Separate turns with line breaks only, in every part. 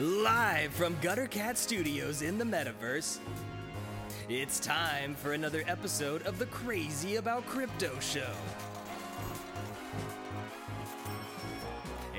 Live from Gutter Cat Studios in the metaverse, it's time for another episode of the Crazy About Crypto Show.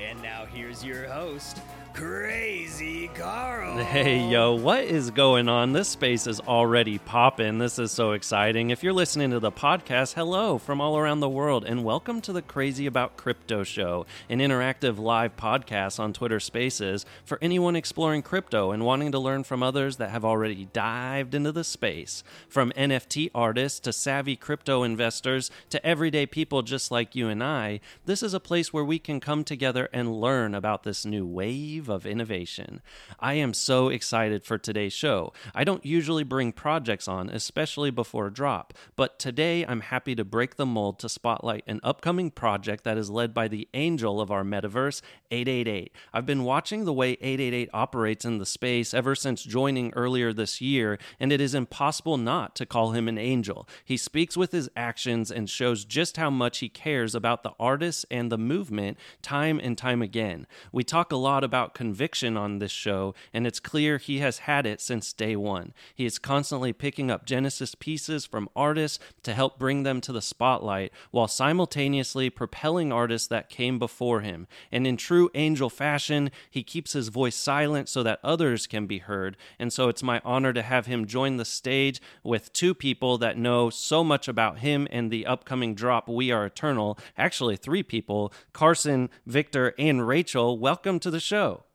And now here's your host, Crazy Carl.
Hey, yo, what is going on? This space is already popping. This is so exciting. If you're listening to the podcast, hello from all around the world, and welcome to the Crazy About Crypto Show, an interactive live podcast on Twitter Spaces for anyone exploring crypto and wanting to learn from others that have already dived into the space. From NFT artists to savvy crypto investors to everyday people just like you and I, this is a place where we can come together and learn about this new wave of innovation. I am so excited for today's show. I don't usually bring projects on, especially before a drop, but today I'm happy to break the mold to spotlight an upcoming project that is led by the angel of our metaverse, 888. I've been watching the way 888 operates in the space ever since joining earlier this year, and it is impossible not to call him an angel. He speaks with his actions and shows just how much he cares about the artists and the movement time and time again. We talk a lot about conviction on this show, and it's clear he has had it since day one. He is constantly picking up Genesis pieces from artists to help bring them to the spotlight, while simultaneously propelling artists that came before him. And in true angel fashion, he keeps his voice silent so that others can be heard. And so it's my honor to have him join the stage with two people that know so much about him and the upcoming drop, We Are Eternal. Actually, three people Carson, Victor, and Rachel. Welcome to the show.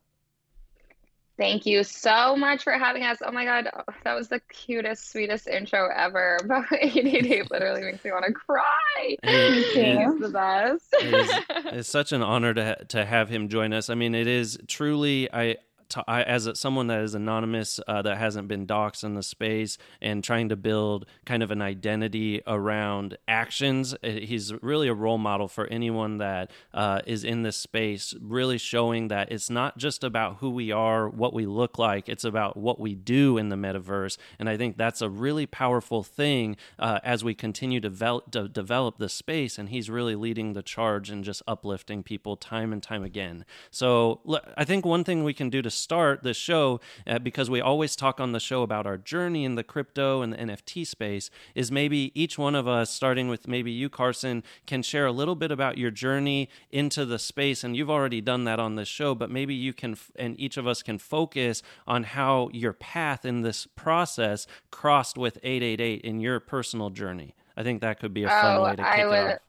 Thank you so much for having us. Oh my God, that was the cutest, sweetest intro ever. About 888 literally makes me want to cry. He's the best.
it is, it's such an honor to to have him join us. I mean, it is truly I as a, someone that is anonymous, uh, that hasn't been doxxed in the space, and trying to build kind of an identity around actions, uh, he's really a role model for anyone that uh, is in this space. Really showing that it's not just about who we are, what we look like; it's about what we do in the metaverse. And I think that's a really powerful thing uh, as we continue to develop, to develop the space. And he's really leading the charge and just uplifting people time and time again. So I think one thing we can do to start the show, uh, because we always talk on the show about our journey in the crypto and the NFT space, is maybe each one of us, starting with maybe you, Carson, can share a little bit about your journey into the space. And you've already done that on this show, but maybe you can, and each of us can focus on how your path in this process crossed with 888 in your personal journey. I think that could be a fun
oh,
way to kick
I would,
it off.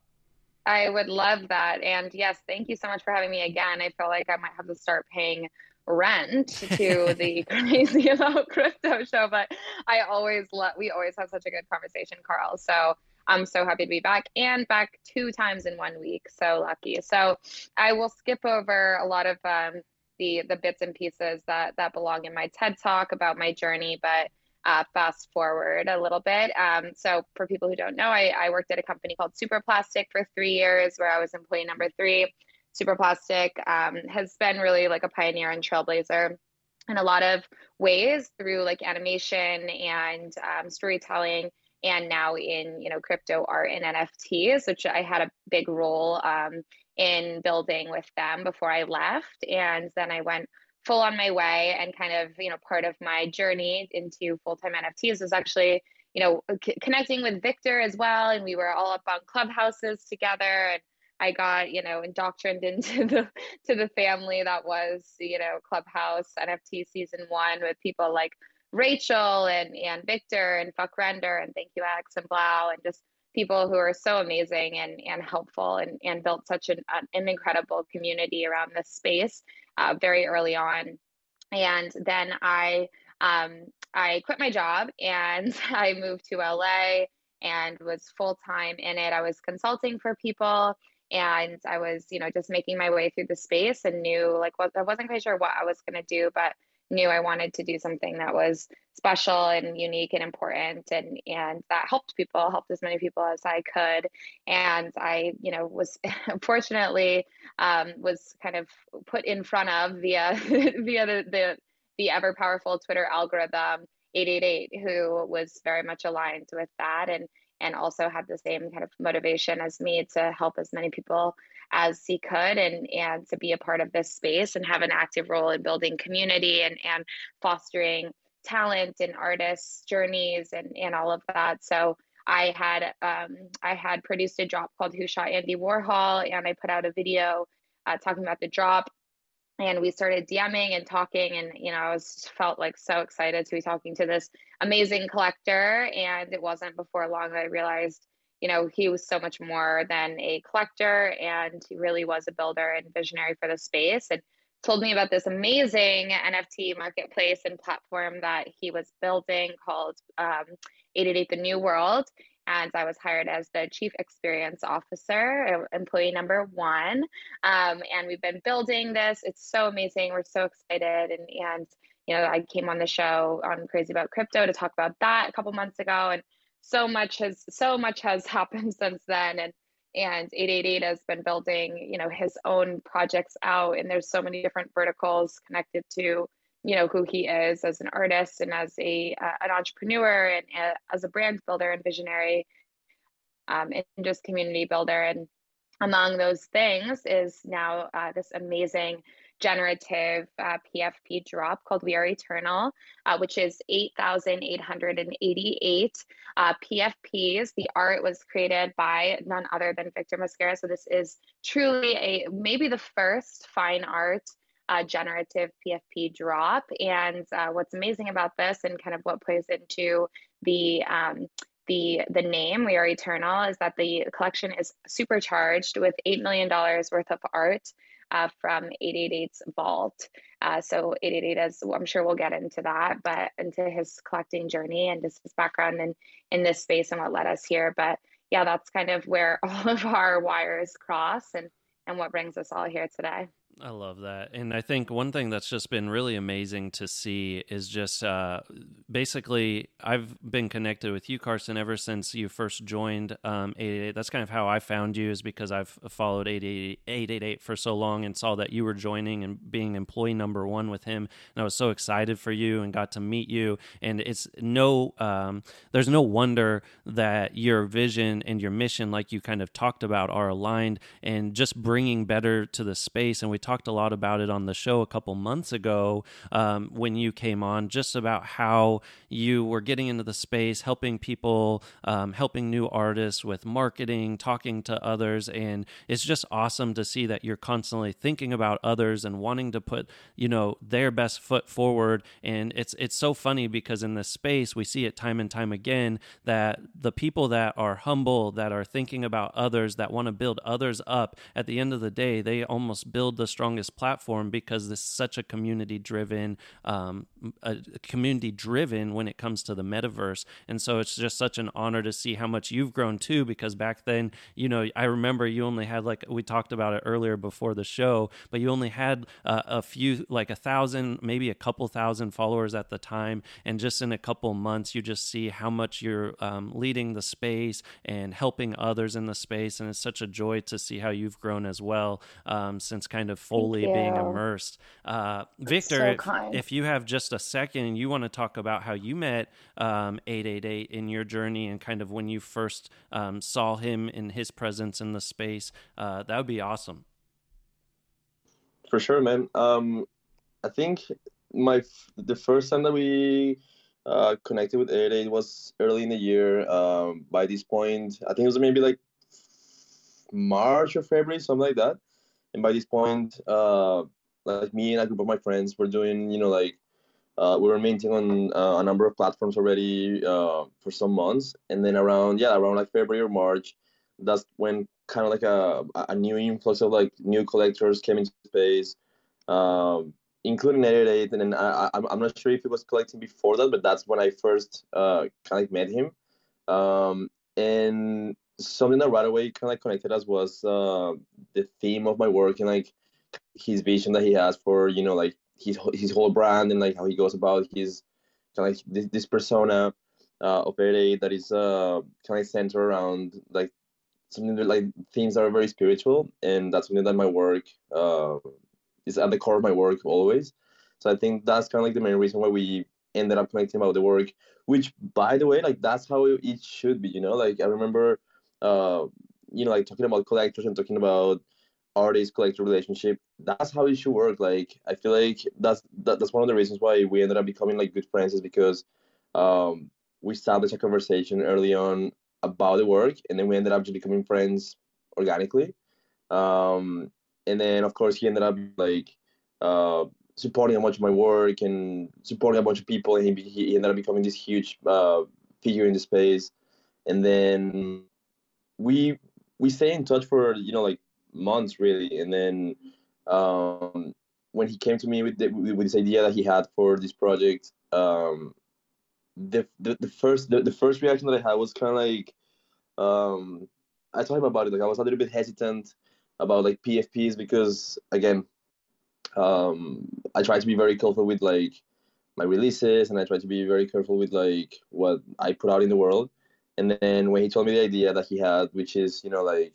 I would love that. And yes, thank you so much for having me again. I feel like I might have to start paying rent to the crazy about crypto show but i always love we always have such a good conversation carl so i'm so happy to be back and back two times in one week so lucky so i will skip over a lot of um, the the bits and pieces that that belong in my ted talk about my journey but uh, fast forward a little bit. Um, so, for people who don't know, I, I worked at a company called Superplastic for three years, where I was employee number three. Superplastic um, has been really like a pioneer and trailblazer in a lot of ways through like animation and um, storytelling and now in you know crypto art and nfts which i had a big role um, in building with them before i left. And then i went full on my way and kind of you know part of my journey into full-time nfts was actually you know c- connecting with victor as well. And we were all up on clubhouses together and I got, you know, indoctrinated into the to the family that was, you know, Clubhouse NFT season one with people like Rachel and and Victor and Fuck Render and Thank You X and Blau and just people who are so amazing and and helpful and and built such an an incredible community around this space uh, very early on. And then I um, I quit my job and I moved to LA and was full time in it. I was consulting for people and I was, you know, just making my way through the space and knew like what I wasn't quite sure what I was going to do, but knew I wanted to do something that was special and unique and important and and that helped people, helped as many people as I could. And I, you know, was fortunately um, was kind of put in front of via via the, the the ever powerful Twitter algorithm 888 who was very much aligned with that and and also had the same kind of motivation as me to help as many people as he could and and to be a part of this space and have an active role in building community and and fostering talent and artists journeys and and all of that so I had um, I had produced a drop called Who Shot Andy Warhol, and I put out a video uh, talking about the drop. And we started DMing and talking, and you know, I was felt like so excited to be talking to this amazing collector. And it wasn't before long that I realized, you know, he was so much more than a collector, and he really was a builder and visionary for the space. And told me about this amazing NFT marketplace and platform that he was building called um, 888 The New World. And I was hired as the chief experience officer, employee number one. Um, and we've been building this. It's so amazing. We're so excited. And, and, you know, I came on the show on Crazy About Crypto to talk about that a couple months ago. And so much has so much has happened since then. And and 888 has been building you know his own projects out and there's so many different verticals connected to you know who he is as an artist and as a uh, an entrepreneur and uh, as a brand builder and visionary um, and just community builder and among those things is now uh, this amazing generative uh, PFP drop called We Are Eternal, uh, which is 8,888 uh, PFPs. The art was created by none other than Victor Mosquera. So this is truly a maybe the first fine art generative PFP drop. And uh, what's amazing about this and kind of what plays into the um, the the name we are eternal is that the collection is supercharged with $8 million worth of art uh, from 888's vault. Uh, so 888 is, I'm sure we'll get into that, but into his collecting journey and just his background in, in this space and what led us here. But yeah, that's kind of where all of our wires cross and, and what brings us all here today.
I love that. And I think one thing that's just been really amazing to see is just uh, basically, I've been connected with you, Carson, ever since you first joined um, 888. That's kind of how I found you, is because I've followed 888 for so long and saw that you were joining and being employee number one with him. And I was so excited for you and got to meet you. And it's no, um, there's no wonder that your vision and your mission, like you kind of talked about, are aligned and just bringing better to the space. And we talked a lot about it on the show a couple months ago um, when you came on, just about how you were getting into the space, helping people, um, helping new artists with marketing, talking to others. And it's just awesome to see that you're constantly thinking about others and wanting to put, you know, their best foot forward. And it's, it's so funny because in this space, we see it time and time again that the people that are humble, that are thinking about others, that want to build others up, at the end of the day, they almost build the strongest platform because this is such a community driven um, community driven when it comes to the metaverse. And so it's just such an honor to see how much you've grown too because back then you know i remember you only had like we talked about it earlier before the show but you only had uh, a few like a thousand maybe a couple thousand followers at the time. And just in a couple months you just see how much you're um, leading the space and helping others in the space. And it's such a joy to see how you've grown as well um, since kind of fully being immersed. Uh, Victor, so if, if, you have just a second and you want to talk about how you met um, 888 in your journey and kind of when you first um, saw him in his presence in the space, uh, that would be awesome.
For sure, man. Um, I think my the first time that we uh, connected with 888 was early in the year. Um, by this point, I think it was maybe like March or February, something like that and by this point, uh, like me and a group of my friends were doing, you know, like uh, we were minting on uh, a number of platforms already uh, for some months, and then around yeah, around like February or March, that's when kind of like a a new influx of like new collectors came into space, um, including 888, and then I, I'm not sure if he was collecting before that, but that's when I first uh, kind of met him, um, and something that right away kind of like connected us was uh, the theme of my work and like his vision that he has for you know like his his whole brand and like how he goes about his kind of like this, this persona uh, of LA that is uh, kind of centered around like something that, like things that are very spiritual and that's something that my work uh, is at the core of my work always. So I think that's kind of like the main reason why we ended up connecting about the work. Which, by the way, like that's how it should be. You know, like I remember, uh, you know, like talking about collectors and talking about artist collector relationship. That's how it should work. Like I feel like that's that, that's one of the reasons why we ended up becoming like good friends is because um, we established a conversation early on about the work, and then we ended up just becoming friends organically. Um, and then of course he ended up like uh, supporting a bunch of my work and supporting a bunch of people, and he, he ended up becoming this huge uh, figure in the space. And then we we stay in touch for you know like months really, and then um, when he came to me with the, with this idea that he had for this project, um, the, the the first the, the first reaction that I had was kind of like um, I told him about it like I was a little bit hesitant about like PFPs because again um, I try to be very careful with like my releases and I try to be very careful with like what I put out in the world. And then when he told me the idea that he had, which is you know like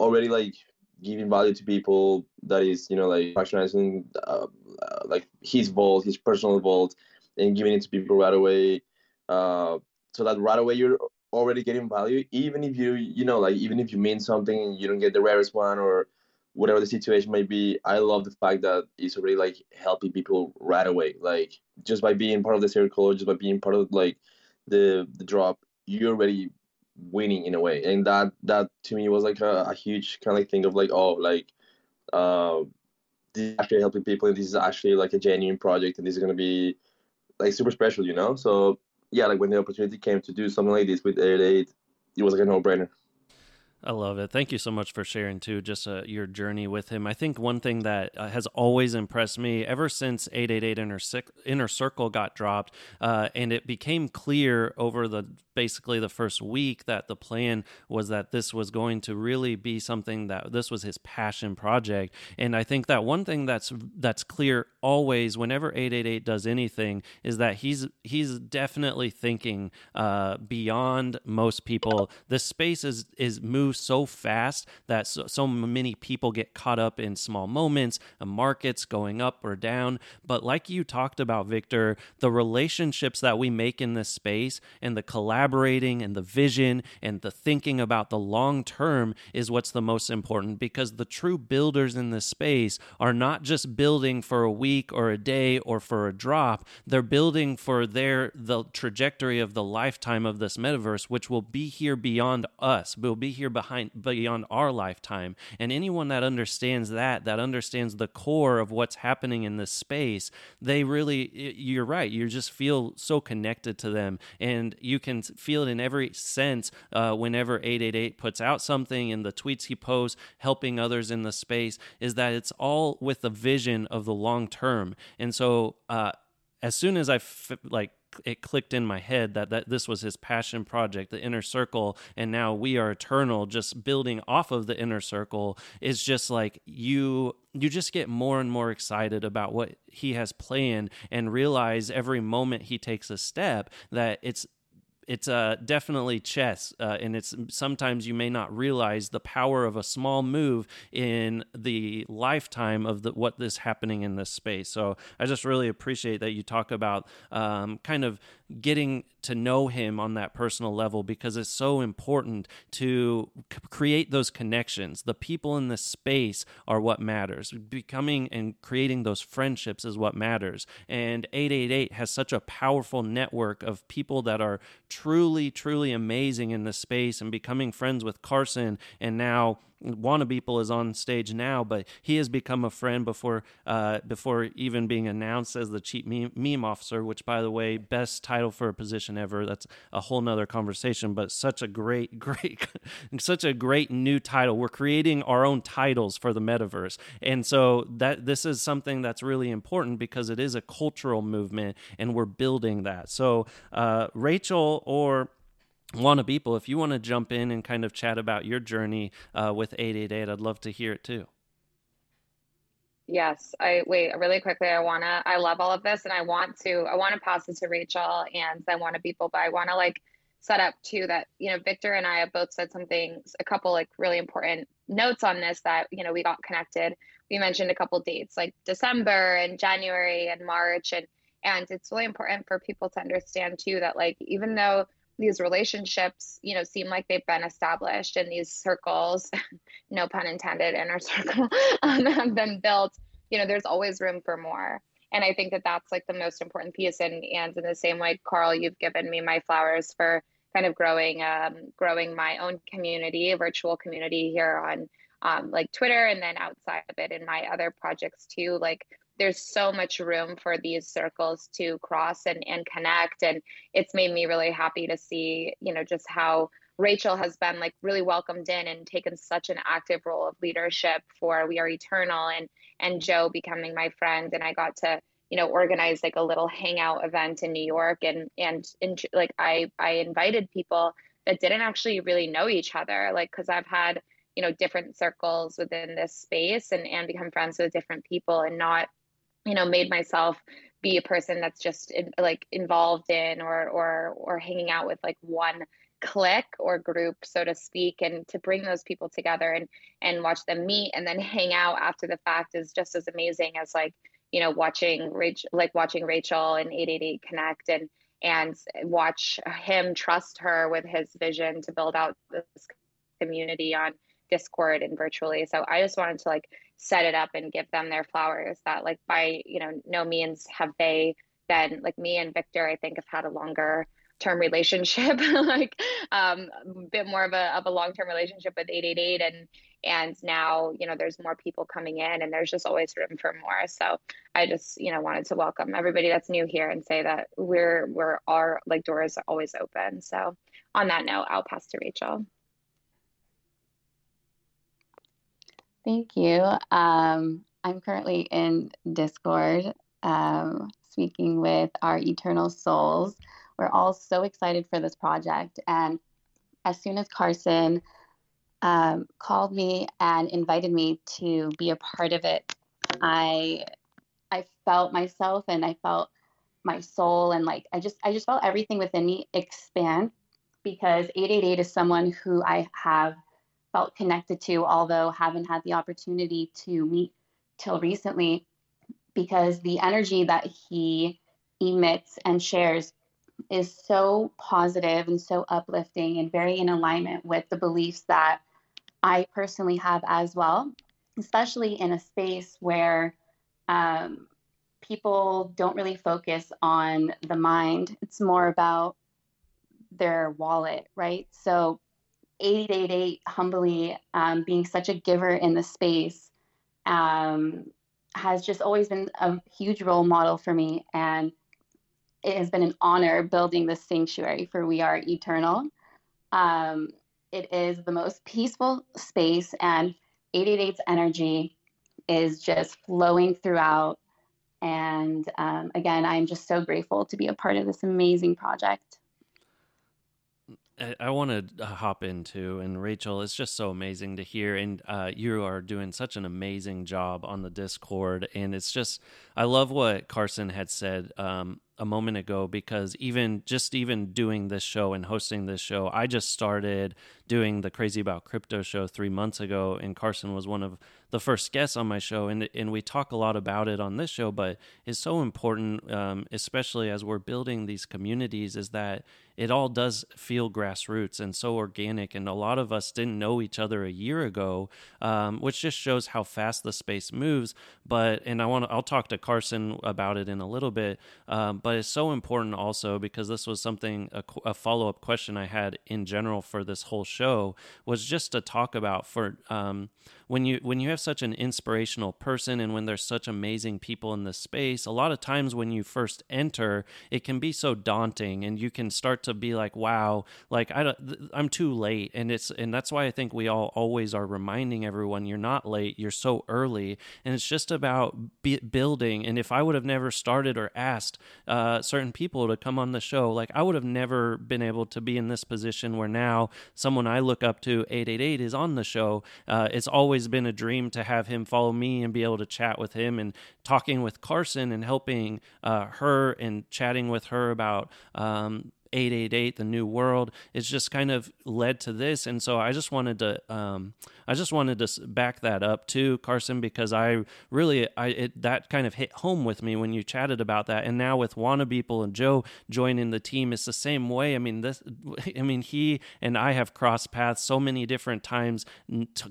already like giving value to people, that is you know like patronizing uh, uh, like his vault, his personal vault, and giving it to people right away. Uh, so that right away you're already getting value, even if you you know like even if you mean something and you don't get the rarest one or whatever the situation may be, I love the fact that it's already like helping people right away. Like just by being part of the circle, just by being part of like the the drop, you're already winning in a way. And that that to me was like a, a huge kind of like thing of like, oh, like uh, this is actually helping people and this is actually like a genuine project and this is gonna be like super special, you know? So yeah, like when the opportunity came to do something like this with 88, it was like a no brainer.
I love it. Thank you so much for sharing too, just uh, your journey with him. I think one thing that uh, has always impressed me ever since 888 Inner, Inner Circle got dropped, uh, and it became clear over the basically the first week that the plan was that this was going to really be something that this was his passion project. And I think that one thing that's that's clear always whenever 888 does anything is that he's he's definitely thinking uh, beyond most people. The space is is moves so fast that so, so many people get caught up in small moments, uh, markets going up or down. But like you talked about, Victor, the relationships that we make in this space and the collaboration collaborating and the vision and the thinking about the long term is what's the most important because the true builders in this space are not just building for a week or a day or for a drop. They're building for their the trajectory of the lifetime of this metaverse which will be here beyond us will be here behind beyond our lifetime. And anyone that understands that that understands the core of what's happening in this space they really you're right. You just feel so connected to them. And you can feel it in every sense uh, whenever 888 puts out something and the tweets he posts, helping others in the space, is that it's all with the vision of the long term. And so, uh, as soon as I f- like it clicked in my head that, that this was his passion project, the inner circle, and now we are eternal, just building off of the inner circle is just like you you just get more and more excited about what he has planned and realize every moment he takes a step that it's it's uh, definitely chess, uh, and it's sometimes you may not realize the power of a small move in the lifetime of the, what is happening in this space. So I just really appreciate that you talk about um, kind of getting to know him on that personal level because it's so important to c- create those connections. The people in the space are what matters. Becoming and creating those friendships is what matters. And 888 has such a powerful network of people that are truly, truly amazing in this space and becoming friends with Carson and now Wannabeeple is on stage now, but he has become a friend before uh, before even being announced as the chief meme, meme, officer. Which, by the way, best title for a position ever. That's a whole nother conversation. But such a great, great, such a great new title. We're creating our own titles for the metaverse, and so that this is something that's really important because it is a cultural movement, and we're building that. So, uh, Rachel or Wannabeeple, if you want to jump in and kind of chat about your journey uh, with 888, I'd love to hear it too.
Yes, I wait really quickly. I wanna, I love all of this, and I want to, I want to pass it to Rachel and then Wannabeeple, but I want to like set up too that you know Victor and I have both said something, a couple like really important notes on this that you know we got connected. We mentioned a couple dates like December and January and March, and And it's really important for people to understand too that like even though these relationships, you know, seem like they've been established and these circles, no pun intended, inner circle, um, have been built, you know, there's always room for more. And I think that that's like the most important piece. And, and in the same way, Carl, you've given me my flowers for kind of growing, um, growing my own community, virtual community here on um, like Twitter and then outside of it in my other projects too. Like there's so much room for these circles to cross and, and connect. And it's made me really happy to see, you know, just how Rachel has been like really welcomed in and taken such an active role of leadership for We Are Eternal and and Joe becoming my friend. And I got to, you know, organize like a little hangout event in New York and and, and like I I invited people that didn't actually really know each other, like because I've had you know different circles within this space and and become friends with different people and not you know made myself be a person that's just in, like involved in or or or hanging out with like one clique or group so to speak and to bring those people together and and watch them meet and then hang out after the fact is just as amazing as like you know watching Rachel like watching Rachel and 888 connect and and watch him trust her with his vision to build out this community on Discord and virtually. So I just wanted to like set it up and give them their flowers that like by, you know, no means have they been like me and Victor, I think have had a longer term relationship, like um, a bit more of a, of a long-term relationship with 888 and and now you know there's more people coming in and there's just always room for more. So i just you know wanted to welcome everybody that's new here and say that we're we're our like doors are always open. So on that note i'll pass to rachel
Thank you. Um, I'm currently in Discord um, speaking with our eternal souls. We're all so excited for this project. And as soon as Carson um, called me and invited me to be a part of it, I I felt myself and I felt my soul and like I just I just felt everything within me expand because 888 is someone who I have felt connected to, although haven't had the opportunity to meet till recently, because the energy that he emits and shares is so positive and so uplifting and very in alignment with the beliefs that I personally have as well, especially in a space where um, people don't really focus on the mind. It's more about their wallet, right? So 888 humbly um, being such a giver in the space um, has just always been a huge role model for me. And it has been an honor building this sanctuary for we are eternal. Um, it is the most peaceful space and 888's energy is just flowing throughout. And um, again i'm just so grateful to be a part of this amazing project
I, want to uh, hop into, and Rachel, it's just so amazing to hear. And uh, you are doing such an amazing job on the Discord. And it's just, I love what Carson had said um, a moment ago because even just even doing this show and hosting this show, I just started doing the Crazy About Crypto show three months ago, and Carson was one of the first guests on my show, and and we talk a lot about it on this show, but it's so important, um, especially as we're building these communities, is that it all does feel grassroots and so organic, and a lot of us didn't know each other a year ago, um, which just shows how fast the space moves. But and I want I'll talk to Carson about it in a little bit, um, but it's so important also because this was something a, a follow up question I had in general for this whole show was just to talk about for um, when you when you have such an inspirational person and when there's such amazing people in the space a lot of times when you first enter it can be so daunting and you can start to be like wow like I don't, I'm too late. And it's and that's why I think we all always are reminding everyone you're not late. You're so early. And it's just about building. And if I would have never started or asked uh, certain people to come on the show like I would have never been able to be in this position where now someone I look up to 888 is on the show. Uh, it's always been a dream to have him follow me and be able to chat with him and talking with Carson and helping uh, her and chatting with her about um, 888 the new world it's just kind of led to this. And so i just wanted to um, i just wanted to back that up too carson because i really i it, that kind of hit home with me when you chatted about that. And now with Wannabeeple and joe joining the team it's the same way. I mean this i mean he and i have crossed paths so many different times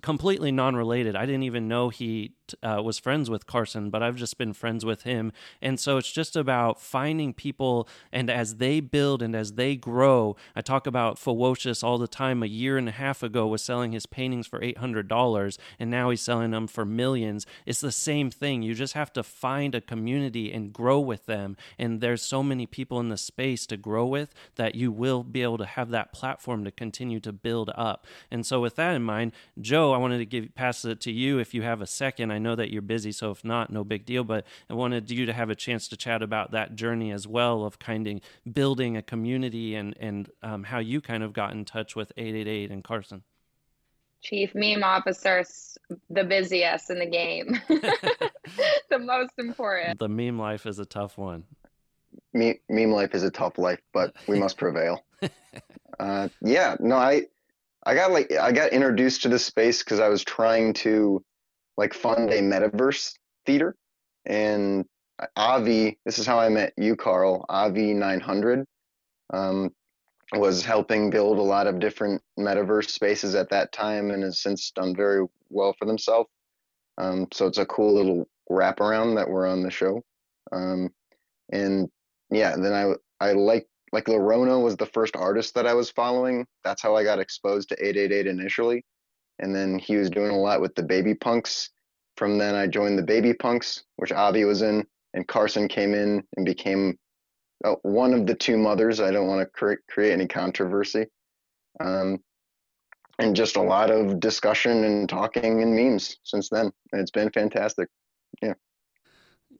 completely non-related. I didn't even know he uh, was friends with carson but i've just been friends with him. And so it's just about finding people and as they build and as they grow. I talk about Fewocious all the time. A year and a half ago was selling his paintings for $800 and now he's selling them for millions. It's the same thing. You just have to find a community and grow with them. And there's so many people in the space to grow with that you will be able to have that platform to continue to build up. And so with that in mind joe i wanted to give pass it to you if you have a second. I know that you're busy so if not no big deal. But i wanted you to have a chance to chat about that journey as well of kind of building a community and and um, how you kind of got in touch with 888 and Carson.
Chief meme officer, the busiest in the game, the most important.
The meme life is a tough one.
Me- meme life is a tough life, but we must prevail. uh, yeah, no, I, I got like I got introduced to this space because I was trying to like fund a metaverse theater, and Avi, this is how I met you, Carl. Avi 900 um, was helping build a lot of different metaverse spaces at that time and has since done very well for themselves. Um, so it's a cool little wraparound that we're on the show. Um, and yeah, then I I like like Larono was the first artist that I was following. That's how I got exposed to 888 initially. And then he was doing a lot with the baby punks. From then I joined the baby punks, which Avi was in and Carson came in and became uh, one of the two mothers. I don't want to cre- create any controversy. Um, and just a lot of discussion and talking and memes since then. And It's been fantastic. Yeah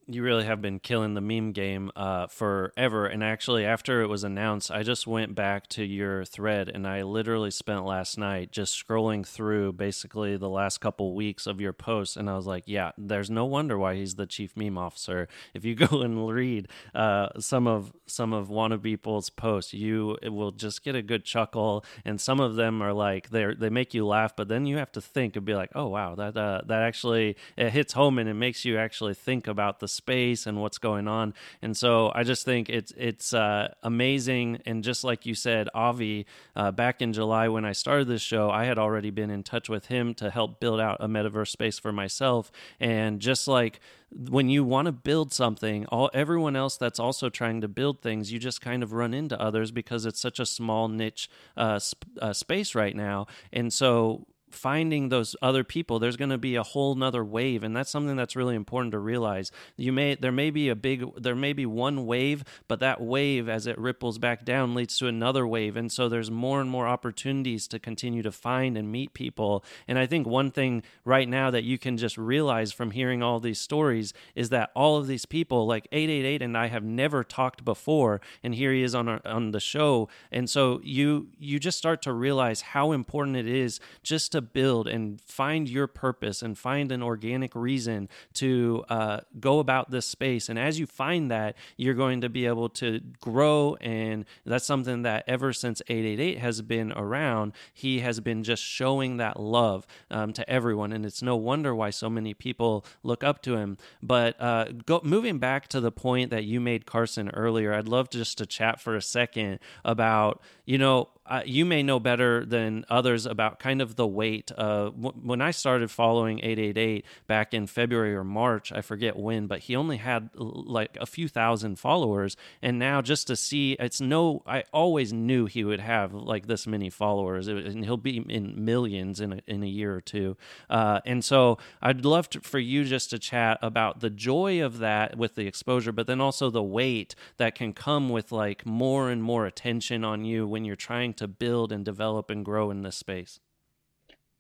you really have been killing the meme game uh, forever. And actually, after it was announced, I just went back to your thread and I literally spent last night just scrolling through basically the last couple weeks of your posts. And I was like, yeah, there's no wonder why he's the chief meme officer. If you go and read uh, some of some of Wannabeeple's posts, you will just get a good chuckle. And some of them are like they they make you laugh, but then you have to think and be like, oh wow, that uh, that actually it hits home and it makes you actually think about the space and what's going on. And so I just think it's it's uh, amazing. And just like you said, Avi, uh, back in July when I started this show, I had already been in touch with him to help build out a metaverse space for myself. And just like when you want to build something all everyone else that's also trying to build things you just kind of run into others because it's such a small niche uh, sp- uh, space right now and so finding those other people there's going to be a whole nother wave and that's something that's really important to realize. You may there may be a big there may be one wave but that wave as it ripples back down leads to another wave and so there's more and more opportunities to continue to find and meet people. And i think one thing right now that you can just realize from hearing all these stories is that all of these people like 888 and i have never talked before and here he is on our, on the show and so you you just start to realize how important it is just to to build and find your purpose and find an organic reason to uh, go about this space. And as you find that, you're going to be able to grow. And that's something that ever since 888 has been around, he has been just showing that love um, to everyone. And it's no wonder why so many people look up to him. But uh, go, moving back to the point that you made, Carson, earlier, I'd love just to chat for a second about, you know, uh, you may know better than others about kind of the weight. W- when I started following 888 back in February or March, I forget when, but he only had like a few thousand followers. And now just to see, it's no, I always knew he would have like this many followers, and he'll be in millions in a, in a year or two. Uh, and so I'd love to, for you just to chat about the joy of that with the exposure, but then also the weight that can come with like more and more attention on you when you're trying to build and develop and grow in this space?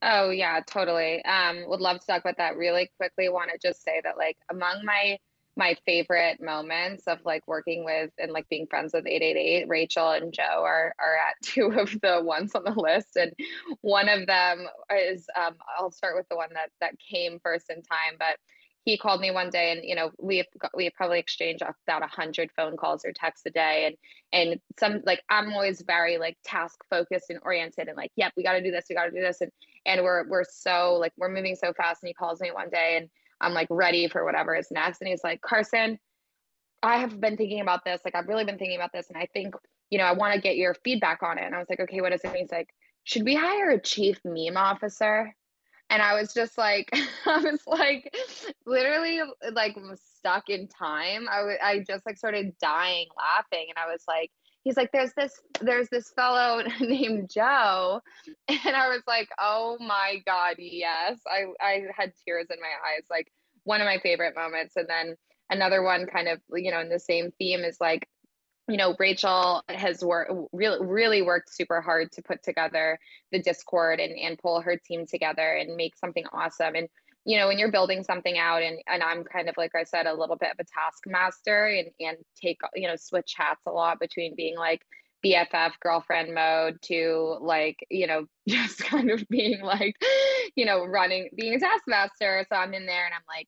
Oh yeah, totally. Um, would love to talk about that really quickly. Want to just say that like among my my favorite moments of like working with and like being friends with 888 rachel and joe are are at two of the ones on the list and one of them is um, i'll start with the one that that came first in time but he called me one day and you know we have we have probably exchanged about a hundred phone calls or texts a day. And and some like i'm always very like task focused and oriented and like yep we got to do this we got to do this. And and we're we're so like we're moving so fast and he calls me one day and i'm like ready for whatever is next. And he's like carson i have been thinking about this like i've really been thinking about this and i think you know i want to get your feedback on it. And i was like okay what is it and he's like should we hire a chief meme officer and I was just like, I was like, literally like stuck in time. I, w- I just like started dying laughing, and I was like, he's like, there's this, there's this fellow named Joe, and I was like, oh my god, yes. I I had tears in my eyes, like one of my favorite moments, and then another one kind of you know in the same theme is like you know, Rachel has worked really, really worked super hard to put together the Discord and, and pull her team together and make something awesome. And, you know, when you're building something out and, and I'm kind of, like I said, a little bit of a taskmaster and, and take, you know, switch hats a lot between being like BFF girlfriend mode to like, you know, just kind of being like, you know, running, being a taskmaster. So I'm in there and I'm like,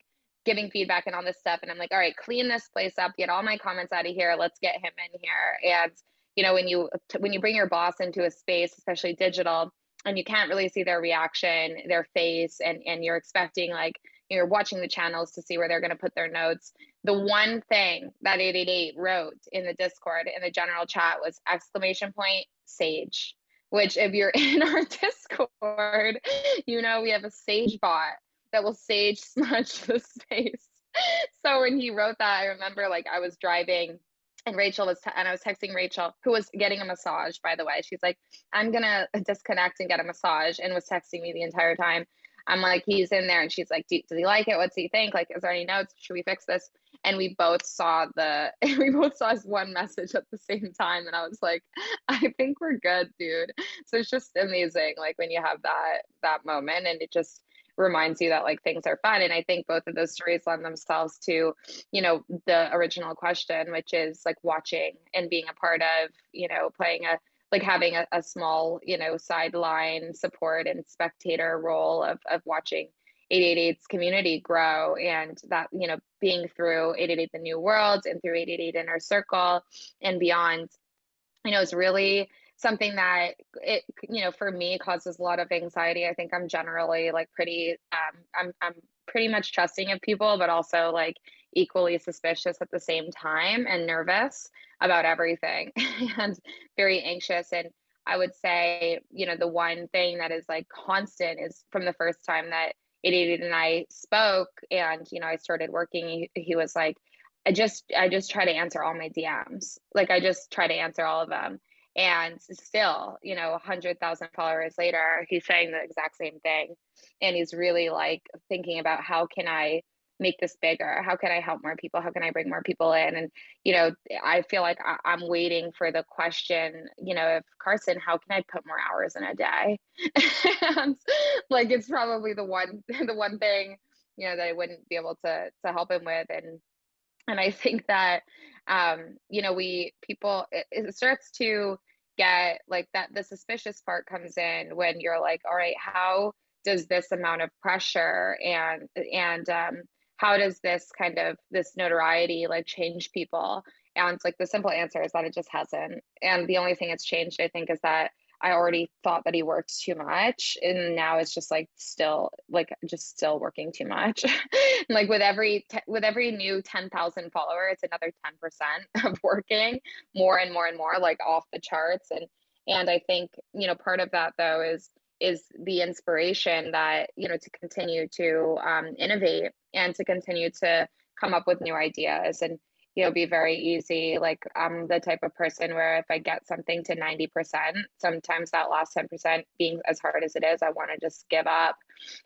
giving feedback and all this stuff. And i'm like all right clean this place up get all my comments out of here let's get him in here. And you know when you when you bring your boss into a space especially digital and you can't really see their reaction their face and and you're expecting like you're watching the channels to see where they're going to put their notes. The one thing that 888 wrote in the discord in the general chat was exclamation point sage. Which if you're in our discord you know we have a sage bot that will sage smudge the space. So when he wrote that, I remember like I was driving and Rachel was, t- and I was texting Rachel, who was getting a massage, by the way. She's like, I'm gonna disconnect and get a massage, and was texting me the entire time. I'm like, he's in there, and she's like, does he like it? What's he think? Like, is there any notes? Should we fix this? And we both saw the, we both saw his one message at the same time, and I was like, I think we're good, dude. So it's just amazing, like when you have that that moment, and it just reminds you that like things are fun. And i think both of those stories lend themselves to you know the original question which is like watching and being a part of you know playing a like having a, a small you know sideline support and spectator role of of watching 888's community grow and that you know being through 888 the new world and through 888 inner circle and beyond you know is really something that it you know for me causes a lot of anxiety. I think i'm generally like pretty um i'm i'm pretty much trusting of people but also like equally suspicious at the same time and nervous about everything and very anxious. And i would say you know the one thing that is like constant is from the first time that 888 and i spoke and you know i started working he, he was like i just i just try to answer all my dms like i just try to answer all of them and still, you know, 100,000 followers later, he's saying the exact same thing. And he's really like thinking about how can I make this bigger? How can I help more people? How can I bring more people in? And, you know, I feel like I- am waiting for the question, you know, if Carson, how can I put more hours in a day? and like, it's probably the one, the one thing, you know, that I wouldn't be able to, to help him with. And, and I think that, um, you know, we, people, it, it starts to, get like that the suspicious part comes in when you're like all right how does this amount of pressure and and um, how does this kind of this notoriety like change people? And like the simple answer is that it just hasn't. And the only thing it's changed i think is that I already thought that he worked too much and now it's just like still like just still working too much. like with every with every new 10,000 follower it's another 10% of working more and more and more like off the charts and and I think you know part of that though is is the inspiration that you know to continue to um, innovate and to continue to come up with new ideas and know be very easy like i'm the type of person where if i get something to 90% sometimes that last 10% being as hard as it is i want to just give up.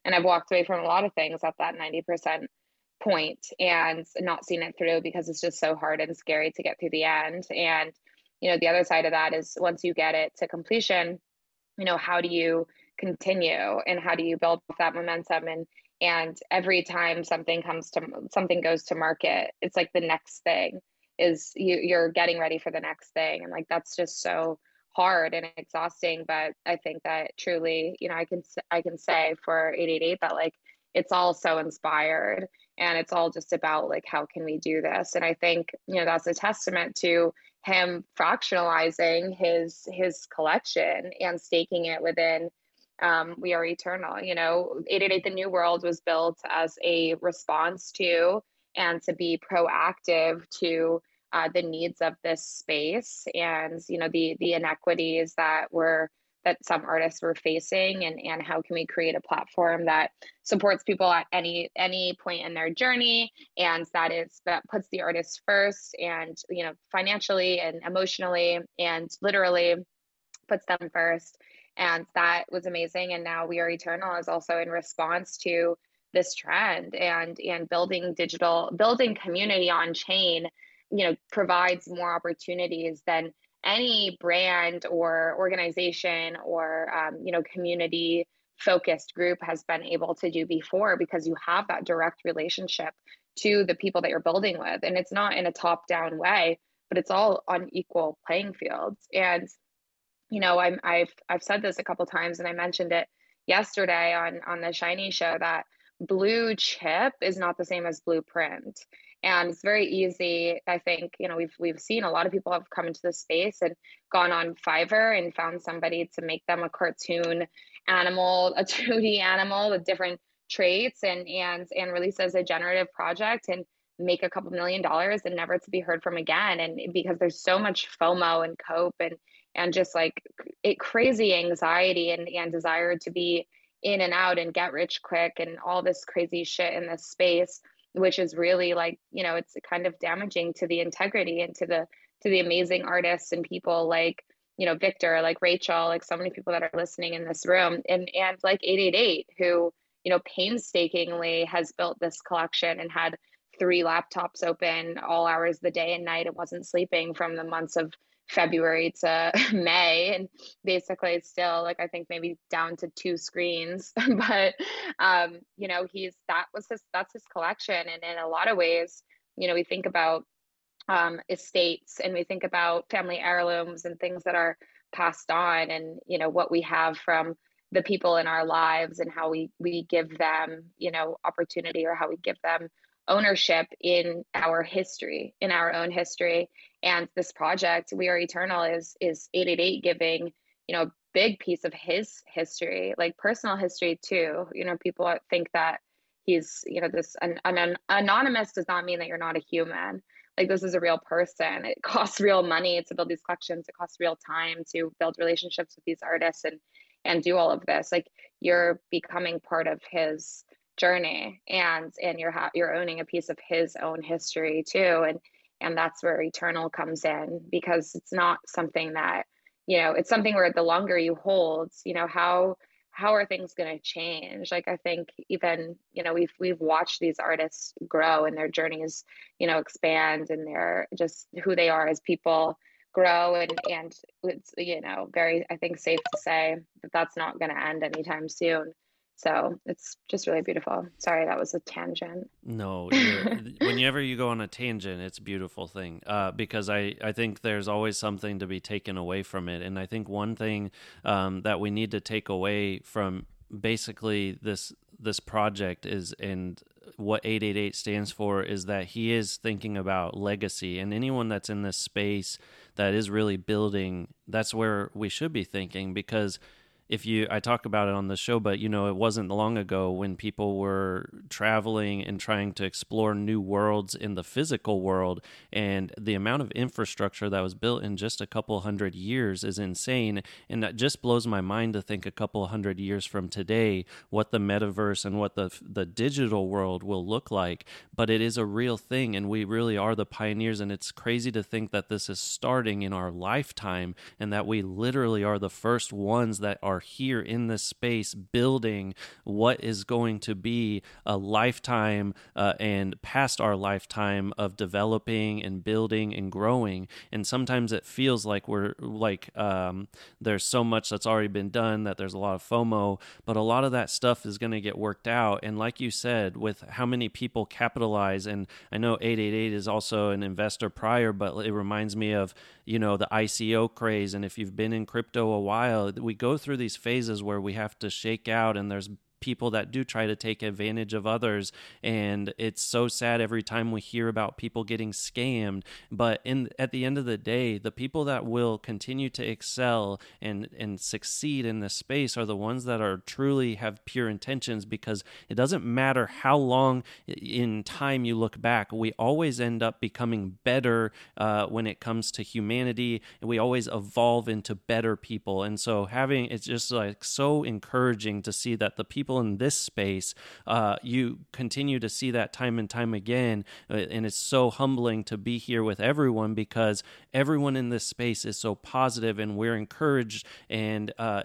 And i've walked away from a lot of things at that 90% point and not seen it through because it's just so hard and scary to get through the end. And you know the other side of that is once you get it to completion you know how do you continue and how do you build that momentum and and every time something comes to something goes to market it's like the next thing is you, you're getting ready for the next thing. And like that's just so hard and exhausting. But i think that truly you know i can i can say for 888 that like it's all so inspired and it's all just about like how can we do this? And i think you know that's a testament to him fractionalizing his his collection and staking it within um, we are eternal you know. 888 the new world was built as a response to and to be proactive to uh, the needs of this space and you know the the inequities that were that some artists were facing and and how can we create a platform that supports people at any any point in their journey and that is that puts the artist first and you know financially and emotionally and literally puts them first and that was amazing and now we are eternal is also in response to this trend and and building digital building community on chain you know provides more opportunities than any brand or organization or um, you know community focused group has been able to do before because you have that direct relationship to the people that you're building with. And it's not in a top down way but it's all on equal playing fields. And you know I'm, i've i've said this a couple times and i mentioned it yesterday on on the shiny show that blue chip is not the same as blueprint. And it's very easy i think you know we've we've seen a lot of people have come into the space and gone on fiverr and found somebody to make them a cartoon animal a 2d animal with different traits and and and release as a generative project and make a couple million dollars and never to be heard from again. And because there's so much fomo and cope and and just like it crazy anxiety and and desire to be in and out and get rich quick and all this crazy shit in this space which is really like you know it's kind of damaging to the integrity and to the to the amazing artists and people like you know victor like rachel like so many people that are listening in this room. And and like 888 who you know painstakingly has built this collection and had three laptops open all hours of the day and night and wasn't sleeping from the months of February to May, and basically still like I think maybe down to two screens. but um, you know, he's that was his that's his collection, and in a lot of ways, you know, we think about um, estates and we think about family heirlooms and things that are passed on, and you know what we have from the people in our lives and how we we give them you know opportunity or how we give them ownership in our history, in our own history. And this project, We Are Eternal, is is 888 giving, you know, a big piece of his history, like personal history too. You know, people think that he's, you know, this an, an anonymous does not mean that you're not a human. Like this is a real person. It costs real money to build these collections. It costs real time to build relationships with these artists and and do all of this. Like you're becoming part of his journey and and you're ha- you're owning a piece of his own history too and and that's where eternal comes in because it's not something that you know it's something where the longer you hold you know how how are things going to change? Like i think even you know we've we've watched these artists grow and their journeys you know expand and they're just who they are as people grow and and it's you know very i think safe to say that that's not going to end anytime soon so it's just really beautiful. Sorry, that was a tangent.
No, whenever you go on a tangent, it's a beautiful thing uh, because I, I think there's always something to be taken away from it. And I think one thing um, that we need to take away from basically this this project is and what 888 stands for is that he is thinking about legacy and anyone that's in this space that is really building that's where we should be thinking because if you I talk about it on the show, but you know, it wasn't long ago when people were traveling and trying to explore new worlds in the physical world and the amount of infrastructure that was built in just a couple hundred years is insane and that just blows my mind to think a couple hundred years from today what the metaverse and what the the digital world will look like, but it is a real thing and we really are the pioneers and it's crazy to think that this is starting in our lifetime and that we literally are the first ones that are are here in this space building what is going to be a lifetime uh, and past our lifetime of developing and building and growing. And sometimes it feels like we're like um, there's so much that's already been done that there's a lot of FOMO, but a lot of that stuff is going to get worked out. And like you said, with how many people capitalize, and I know 888 is also an investor prior, but it reminds me of you know the ICO craze. And if you've been in crypto a while, we go through these phases where we have to shake out and there's people that do try to take advantage of others. And it's so sad every time we hear about people getting scammed. But in at the end of the day, the people that will continue to excel and and succeed in this space are the ones that are truly have pure intentions because it doesn't matter how long in time you look back, we always end up becoming better uh, when it comes to humanity, and we always evolve into better people. And so having it's just like so encouraging to see that the people in this space, uh, you continue to see that time and time again, uh, and it's so humbling to be here with everyone because everyone in this space is so positive, and we're encouraged. And uh,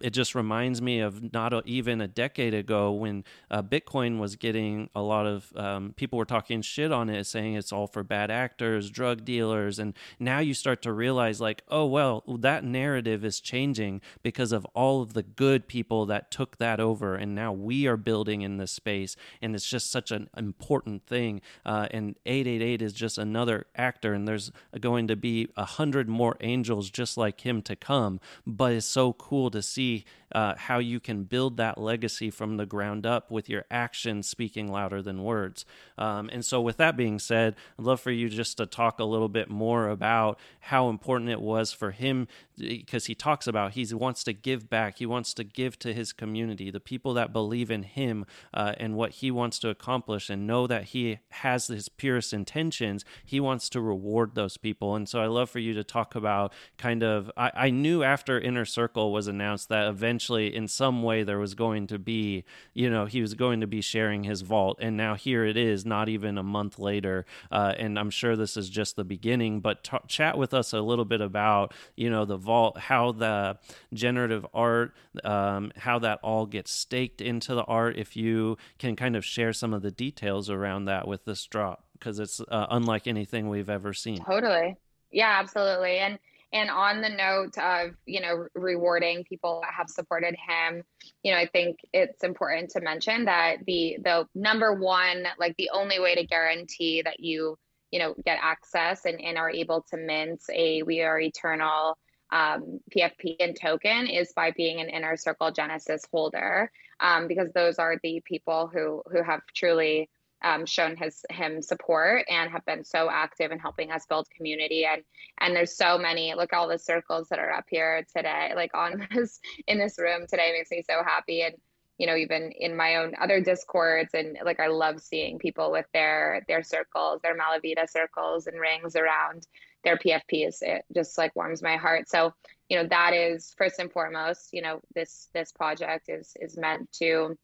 it just reminds me of not a, even a decade ago when uh, Bitcoin was getting a lot of um, people were talking shit on it, saying it's all for bad actors, drug dealers, and now you start to realize like, oh well, that narrative is changing because of all of the good people that took that over, and now we are building in this space, and it's just such an important thing. Uh, and 888 is just another actor, and there's going to be a hundred more angels just like him to come. But it's so cool to see uh, how you can build that legacy from the ground up with your actions speaking louder than words. Um, and so, with that being said, I'd love for you just to talk a little bit more about how important it was for him because he talks about he wants to give back, he wants to give to his community, the people that believe in him uh, and what he wants to accomplish, and know that he has his purest intentions. He wants to reward those people. And so, I love for you to talk about kind of. I, I knew after Inner Circle was announced that eventually, in some way, there was going to be, you know, he was going to be sharing his vault. And now here it is, not even a month later. Uh, and I'm sure this is just the beginning, but t- chat with us a little bit about, you know, the vault, how the generative art, um, how that all gets staked into the art. If you can kind of share some of the details around that with this drop, because it's uh, unlike anything we've ever seen.
Totally. Yeah, absolutely. And and on the note of you know rewarding people that have supported him you know i think it's important to mention that the the number one like the only way to guarantee that you you know get access and, and are able to mint a we are eternal um, pfp and token is by being an inner circle genesis holder um, because those are the people who who have truly um, shown his him support and have been so active in helping us build community. And and there's so many look all the circles that are up here today like on this in this room today makes me so happy. And you know even in my own other discords and like i love seeing people with their their circles their malavita circles and rings around their pfps it just like warms my heart. So you know that is first and foremost you know this this project is is meant to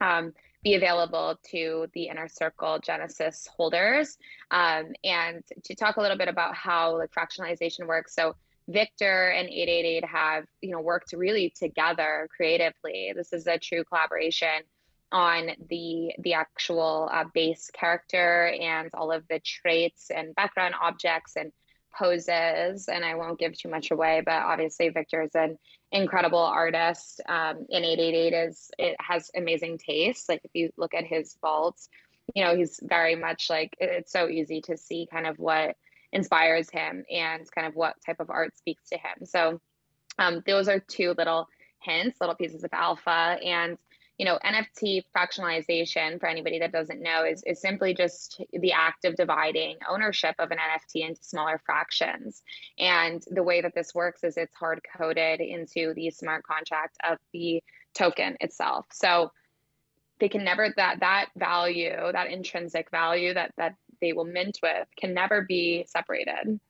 um, be available to the inner circle genesis holders. Um, and to talk a little bit about how like fractionalization works. So victor and 888 have you know worked really together creatively. This is a true collaboration on the the actual uh, base character and all of the traits and background objects and poses. And i won't give too much away but obviously victor is an incredible artist um, in 888 is it has amazing taste like if you look at his vaults you know he's very much like it's so easy to see kind of what inspires him and kind of what type of art speaks to him. So um, those are two little hints little pieces of alpha and you know, NFT fractionalization, for anybody that doesn't know, is, is simply just the act of dividing ownership of an NFT into smaller fractions. And the way that this works is it's hard coded into the smart contract of the token itself. So they can never that that value, that intrinsic value that that they will mint with, can never be separated.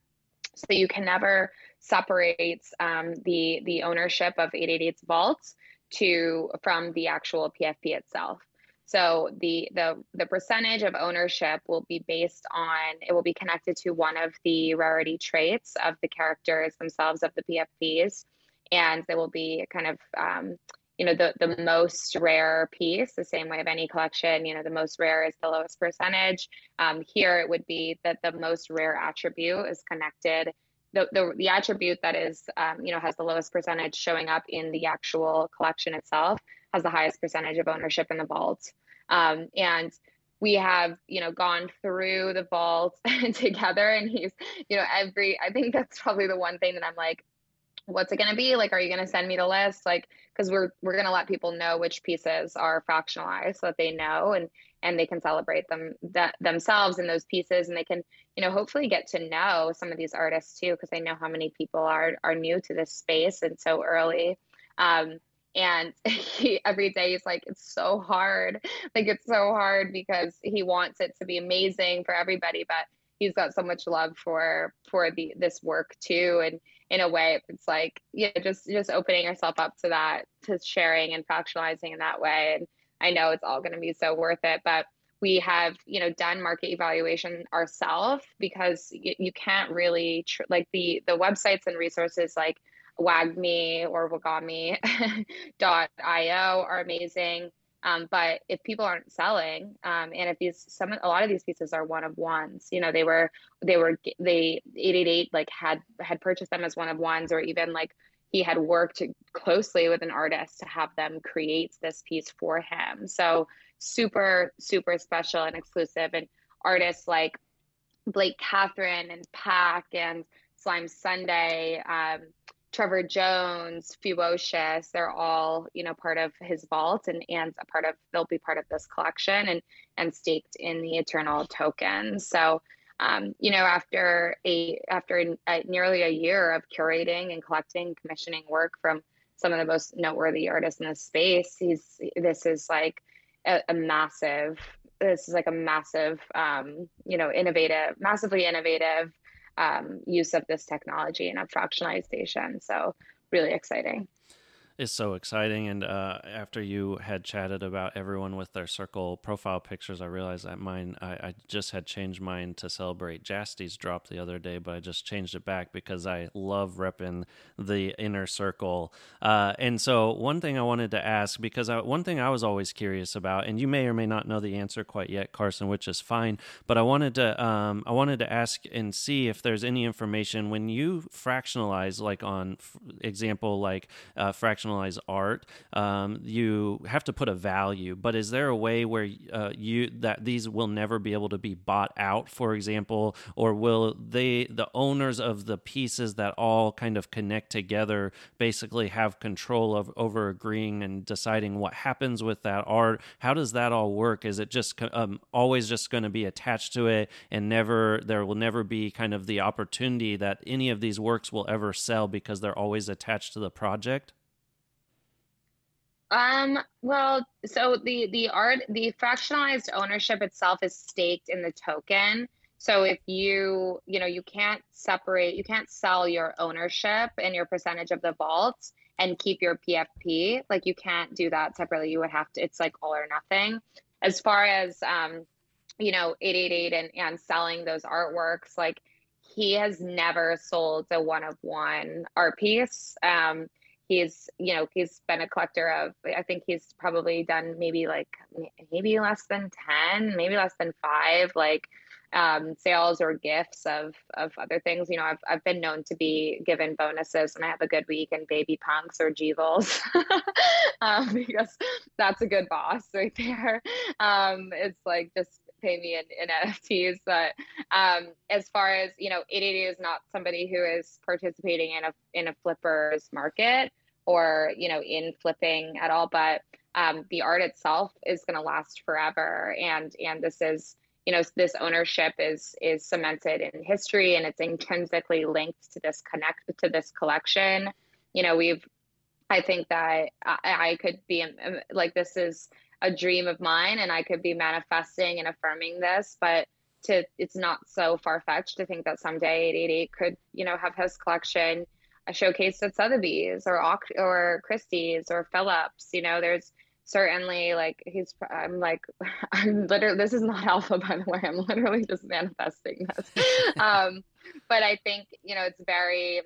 So you can never separate um, the the ownership of 888's vaults to from the actual PFP itself. So the the the percentage of ownership will be based on it will be connected to one of the rarity traits of the characters themselves of the PFPs, and there will be kind of um, you know the the most rare piece the same way of any collection you know the most rare is the lowest percentage um, here it would be that the most rare attribute is connected the, the, attribute that is, um, you know, has the lowest percentage showing up in the actual collection itself has the highest percentage of ownership in the vault. Um, and we have, you know, gone through the vault together and he's, you know, every, I think that's probably the one thing that I'm like, what's it going to be? Like are you going to send me the list? Like because we're we're going to let people know which pieces are fractionalized so that they know and and they can celebrate them that themselves in those pieces. And they can you know hopefully get to know some of these artists too because i know how many people are are new to this space and so early. Um, and he, every day he's like it's so hard. Like it's so hard because he wants it to be amazing for everybody but he's got so much love for for the this work too. And in a way it's like yeah just just opening yourself up to that to sharing and fractionalizing in that way. And i know it's all going to be so worth it but we have you know done market evaluation ourselves because you, you can't really tr- like the the websites and resources like wagme or wagami.io are amazing um, but if people aren't selling, um, and if these some a lot of these pieces are one of ones, you know, they were they were they 888 like had had purchased them as one of ones, or even like he had worked closely with an artist to have them create this piece for him. So super super special and exclusive, and artists like Blake Kathryn and Pak and Slime Sunday. Um, Trevor Jones, Fewocious, they're all, you know, part of his vault and, and a part of, they'll be part of this collection and, and staked in the eternal token. So, um, you know, after a, after a, nearly a year of curating and collecting, commissioning work from some of the most noteworthy artists in this space, he's, this is like a, a massive, this is like a massive, um, you know, innovative, massively innovative, um, use of this technology and of fractionalization. So really exciting
is so exciting. And uh, after you had chatted about everyone with their circle profile pictures, I realized that mine, I, I just had changed mine to celebrate Jasty's drop the other day, but I just changed it back because I love repping the inner circle. Uh, and so, one thing I wanted to ask, because I, one thing I was always curious about, and you may or may not know the answer quite yet, Carson, which is fine, but I wanted to, um, I wanted to ask and see if there's any information when you fractionalize, like on f- example, like uh, fractional art, um, you have to put a value. But is there a way where uh, you that these will never be able to be bought out, for example, or will they, the owners of the pieces that all kind of connect together, basically have control of over agreeing and deciding what happens with that art? How does that all work? Is it just um, always just going to be attached to it, and never there will never be kind of the opportunity that any of these works will ever sell because they're always attached to the project?
Um, well, so the the art the fractionalized ownership itself is staked in the token. So if you, you know, you can't separate, you can't sell your ownership and your percentage of the vault and keep your PFP. Like you can't do that separately. You would have to, it's like all or nothing. As far as um, you know, 888 and, and selling those artworks, like he has never sold a one of one art piece. Um, he's you know he's been a collector of i think he's probably done maybe like maybe less than 10 maybe less than five like um, sales or gifts of of other things. You know I've, I've been known to be given bonuses when i have a good week and baby punks or jevils um, because that's a good boss right there. Um, it's like just pay me in, in NFTs. But um, as far as you know, 888 is not somebody who is participating in a in a flippers market or you know in flipping at all but um, the art itself is going to last forever. And and this is you know this ownership is is cemented in history and it's intrinsically linked to this connect to this collection. You know we've i think that i, I could be um, like this is a dream of mine and i could be manifesting and affirming this but to it's not so far-fetched to think that someday 888 could you know have his collection showcased at Sotheby's or or Christie's or Phillips. You know, there's certainly like he's. I'm like, I'm literally. This is not alpha, by the way. I'm literally just manifesting this. um, but I think you know it's very.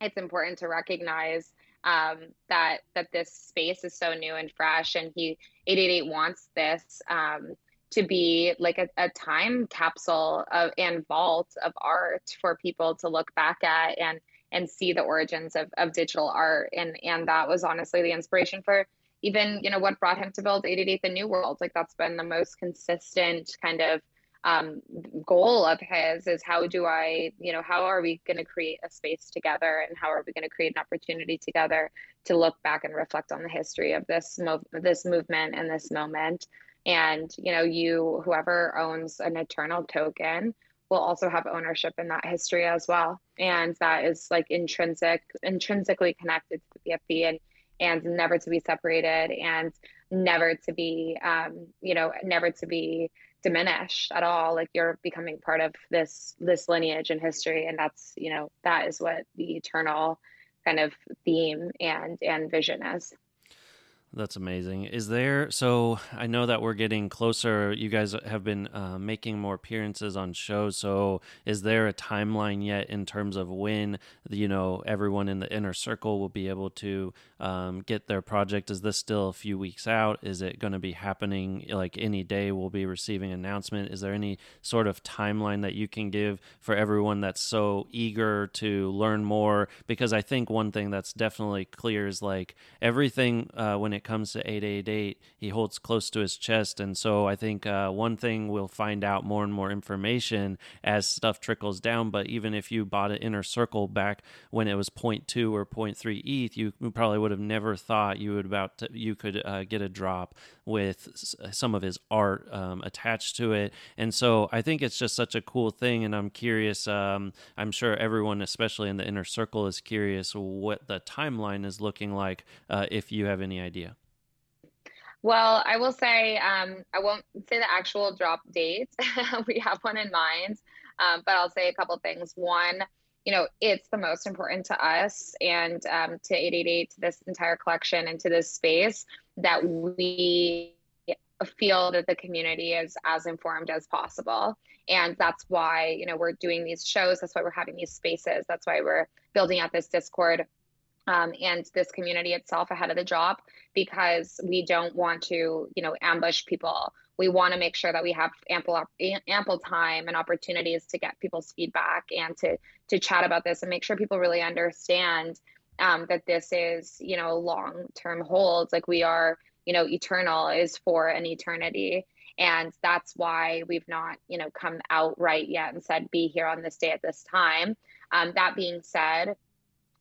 It's important to recognize um, that that this space is so new and fresh, and he 888 wants this. Um, to be like a, a time capsule of and vault of art for people to look back at and and see the origins of, of digital art and and that was honestly the inspiration for even you know what brought him to build 888 the new world like that's been the most consistent kind of um, goal of his is how do I, you know, how are we going to create a space together and how are we going to create an opportunity together to look back and reflect on the history of this mov- this movement and this moment. And, you know, you, whoever owns an eternal token, will also have ownership in that history as well. And that is like intrinsic, intrinsically connected to the PFP and and never to be separated and never to be um, you know, never to be diminished at all. Like you're becoming part of this this lineage and history. And that's you know that is what the eternal kind of theme and and vision is
that's amazing. Is there, so I know that we're getting closer. You guys have been uh, making more appearances on shows. So is there a timeline yet in terms of when, you know, everyone in the inner circle will be able to um, get their project? Is this still a few weeks out? Is it going to be happening like any day we'll be receiving announcement? Is there any sort of timeline that you can give for everyone that's so eager to learn more? Because I think one thing that's definitely clear is like everything uh, when it it comes to 888, he holds close to his chest. And so I think uh, one thing we'll find out more and more information as stuff trickles down. But even if you bought an inner circle back when it was 0.2 or 0.3 ETH, you probably would have never thought you would about to, you could uh, get a drop with some of his art um, attached to it. And so I think it's just such a cool thing. And I'm curious, um, I'm sure everyone, especially in the inner circle, is curious what the timeline is looking like uh, if you have any idea.
Well, I will say um, I won't say the actual drop date. we have one in mind, um, but I'll say a couple things. One, you know, it's the most important to us and um, to 888, to this entire collection, and to this space that we feel that the community is as informed as possible. And that's why, you know, we're doing these shows. That's why we're having these spaces. That's why we're building out this Discord um, and this community itself ahead of the drop because we don't want to, you know, ambush people. We want to make sure that we have ample ample time and opportunities to get people's feedback and to to chat about this and make sure people really understand um, that this is, you know, long term holds. Like we are, you know, eternal is for an eternity. And that's why we've not, you know, come out right yet and said, be here on this day at this time. Um, that being said,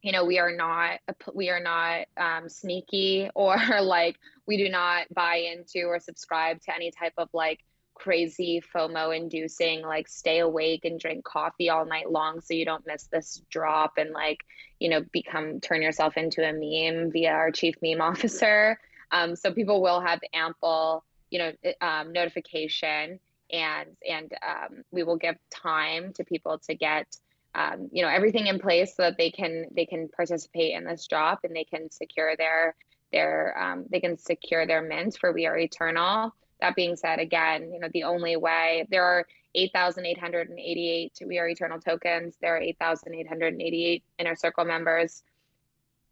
you know we are not we are not um, sneaky or like we do not buy into or subscribe to any type of like crazy FOMO inducing like stay awake and drink coffee all night long so you don't miss this drop and like you know become turn yourself into a meme via our chief meme officer. Um, so people will have ample you know um, notification and and um, we will give time to people to get um, you know everything in place so that they can they can participate in this drop and they can secure their their um, they can secure their mint for we are eternal. That being said again you know the only way there are 8888 we are eternal tokens. There are 8888 inner circle members.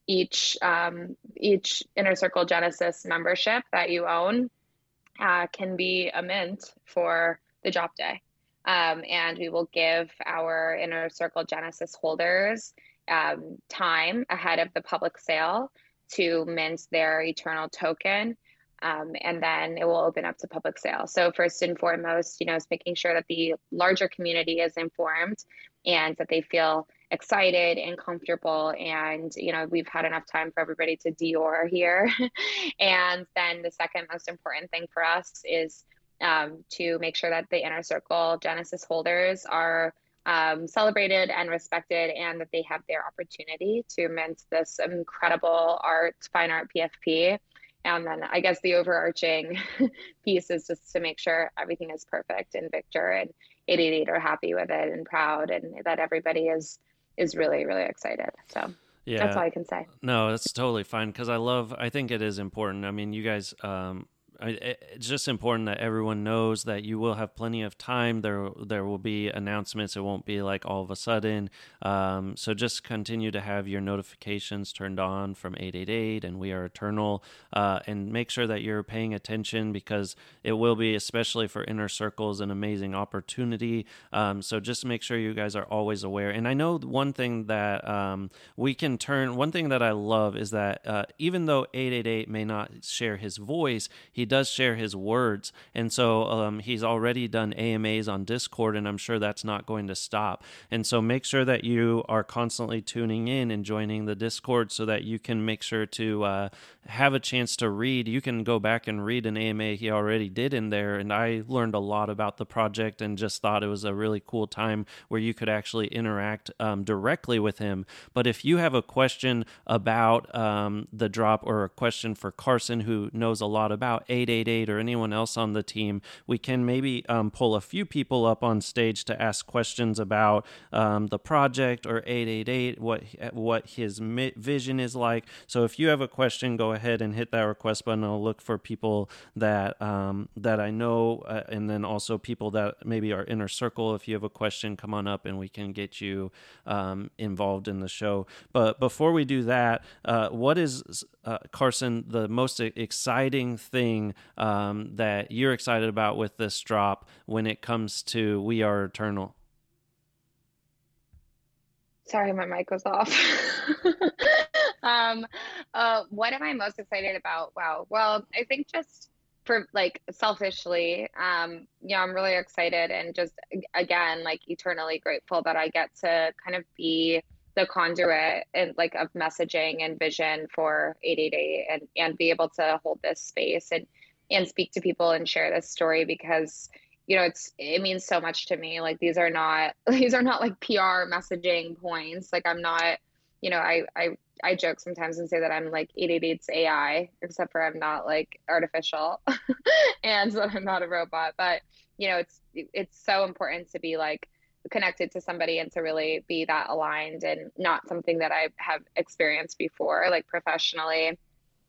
Each um, each inner circle genesis membership that you own uh, can be a mint for the drop day um, and we will give our Inner Circle Genesis holders um, time ahead of the public sale to mint their eternal token. Um, and then it will open up to public sale. So first and foremost, you know, is making sure that the larger community is informed and that they feel excited and comfortable. And you know, we've had enough time for everybody to Dior here. and then the second most important thing for us is um, to make sure that the inner circle Genesis holders are um, celebrated and respected and that they have their opportunity to mint this incredible art, fine art PFP. And then I guess the overarching piece is just to make sure everything is perfect and Victor and 888 are happy with it and proud and that everybody is is really, really excited. So yeah. That's all I can say.
No, that's totally fine because I love. I think it is important. I mean, you guys um, it's just important that everyone knows that you will have plenty of time. There, there will be announcements. It won't be like all of a sudden. Um, so just continue to have your notifications turned on from 888 and We Are Eternal, uh, and make sure that you're paying attention because it will be, especially for inner circles, an amazing opportunity. Um, so just make sure you guys are always aware. And I know one thing that um, we can turn. One thing that I love is that uh, even though 888 may not share his voice, he he does share his words, and so um, he's already done AMAs on Discord, and I'm sure that's not going to stop. And so make sure that you are constantly tuning in and joining the Discord so that you can make sure to uh, have a chance to read. You can go back and read an AMA he already did in there, and I learned a lot about the project and just thought it was a really cool time where you could actually interact um, directly with him. But if you have a question about um, the drop or a question for Carson, who knows a lot about 888 or anyone else on the team, we can maybe um, pull a few people up on stage to ask questions about um, the project or 888, what what his vision is like. So if you have a question, go ahead and hit that request button. I'll look for people that um, that I know, uh, and then also people that maybe are inner circle. If you have a question, come on up and we can get you um, involved in the show. But before we do that, uh, what is uh, Carson the most exciting thing um, that you're excited about with this drop when it comes to We Are Eternal?
Sorry, my mic was off. um, uh, what am I most excited about? Wow. Well, I think just for like selfishly, um, yeah, I'm really excited and just again, like eternally grateful that I get to kind of be the conduit and like of messaging and vision for 888 and and be able to hold this space and and speak to people and share this story because you know it's it means so much to me like these are not these are not like pr messaging points like i'm not you know i i I joke sometimes and say that I'm like 888's AI, except for I'm not like artificial and that I'm not a robot. But you know, it's it's so important to be like connected to somebody and to really be that aligned and not something that I have experienced before, like professionally.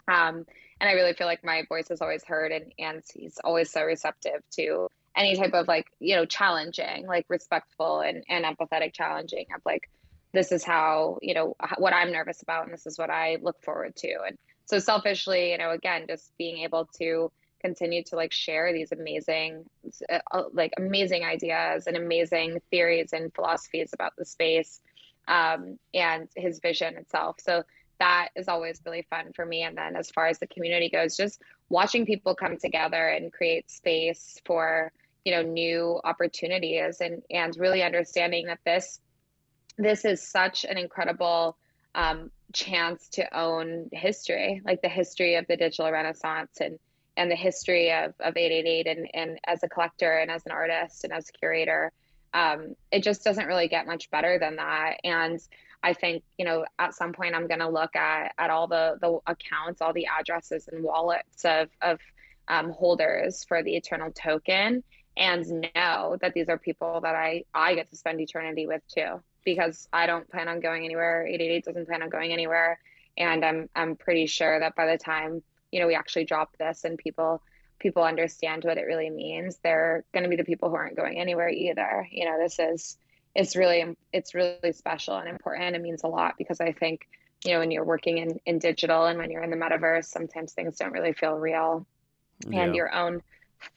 Um, and I really feel like my voice is always heard and, and he's always so receptive to any type of like, you know, challenging, like respectful and, and empathetic challenging of like, this is how you know what i'm nervous about and this is what i look forward to. And so selfishly you know again just being able to continue to like share these amazing uh, uh, like amazing ideas and amazing theories and philosophies about the space um, and his vision itself. So that is always really fun for me and then as far as the community goes just watching people come together and create space for you know new opportunities and and really understanding that this this is such an incredible um, chance to own history, like the history of the digital renaissance and and the history of, of 888 and, and as a collector and as an artist and as a curator. Um, it just doesn't really get much better than that. And I think, you know, at some point I'm going to look at, at all the, the accounts, all the addresses and wallets of, of um, holders for the Eternal token and know that these are people that I, I get to spend eternity with too because I don't plan on going anywhere. 888 doesn't plan on going anywhere. And I'm I'm pretty sure that by the time, you know, we actually drop this and people people understand what it really means, they're going to be the people who aren't going anywhere either. You know, this is it's really it's really special and important. It means a lot because I think, you know, when you're working in in digital and when you're in the metaverse, sometimes things don't really feel real. Yeah. And your own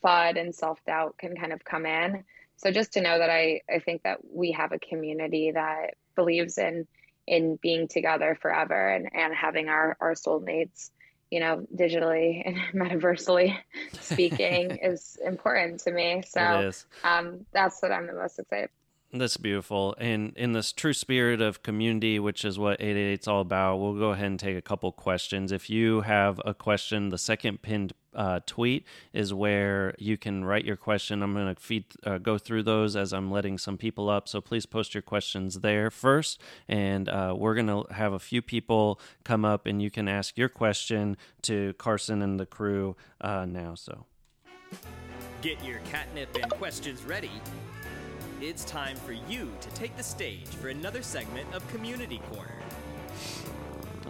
FUD and self-doubt can kind of come in so just to know that I, I think that we have a community that believes in in being together forever and, and having our, our soulmates, you know, digitally and metaversally speaking is important to me. So um, that's what I'm the most excited
that's beautiful. And in this true spirit of community, which is what 888 is all about, we'll go ahead and take a couple questions. If you have a question, the second pinned uh, tweet is where you can write your question. I'm going to feed uh, go through those as I'm letting some people up. So please post your questions there first, and uh, we're going to have a few people come up, and you can ask your question to Carson and the crew uh, now. So
get your catnip and questions ready. It's time for you to take the stage for another segment of Community Corner.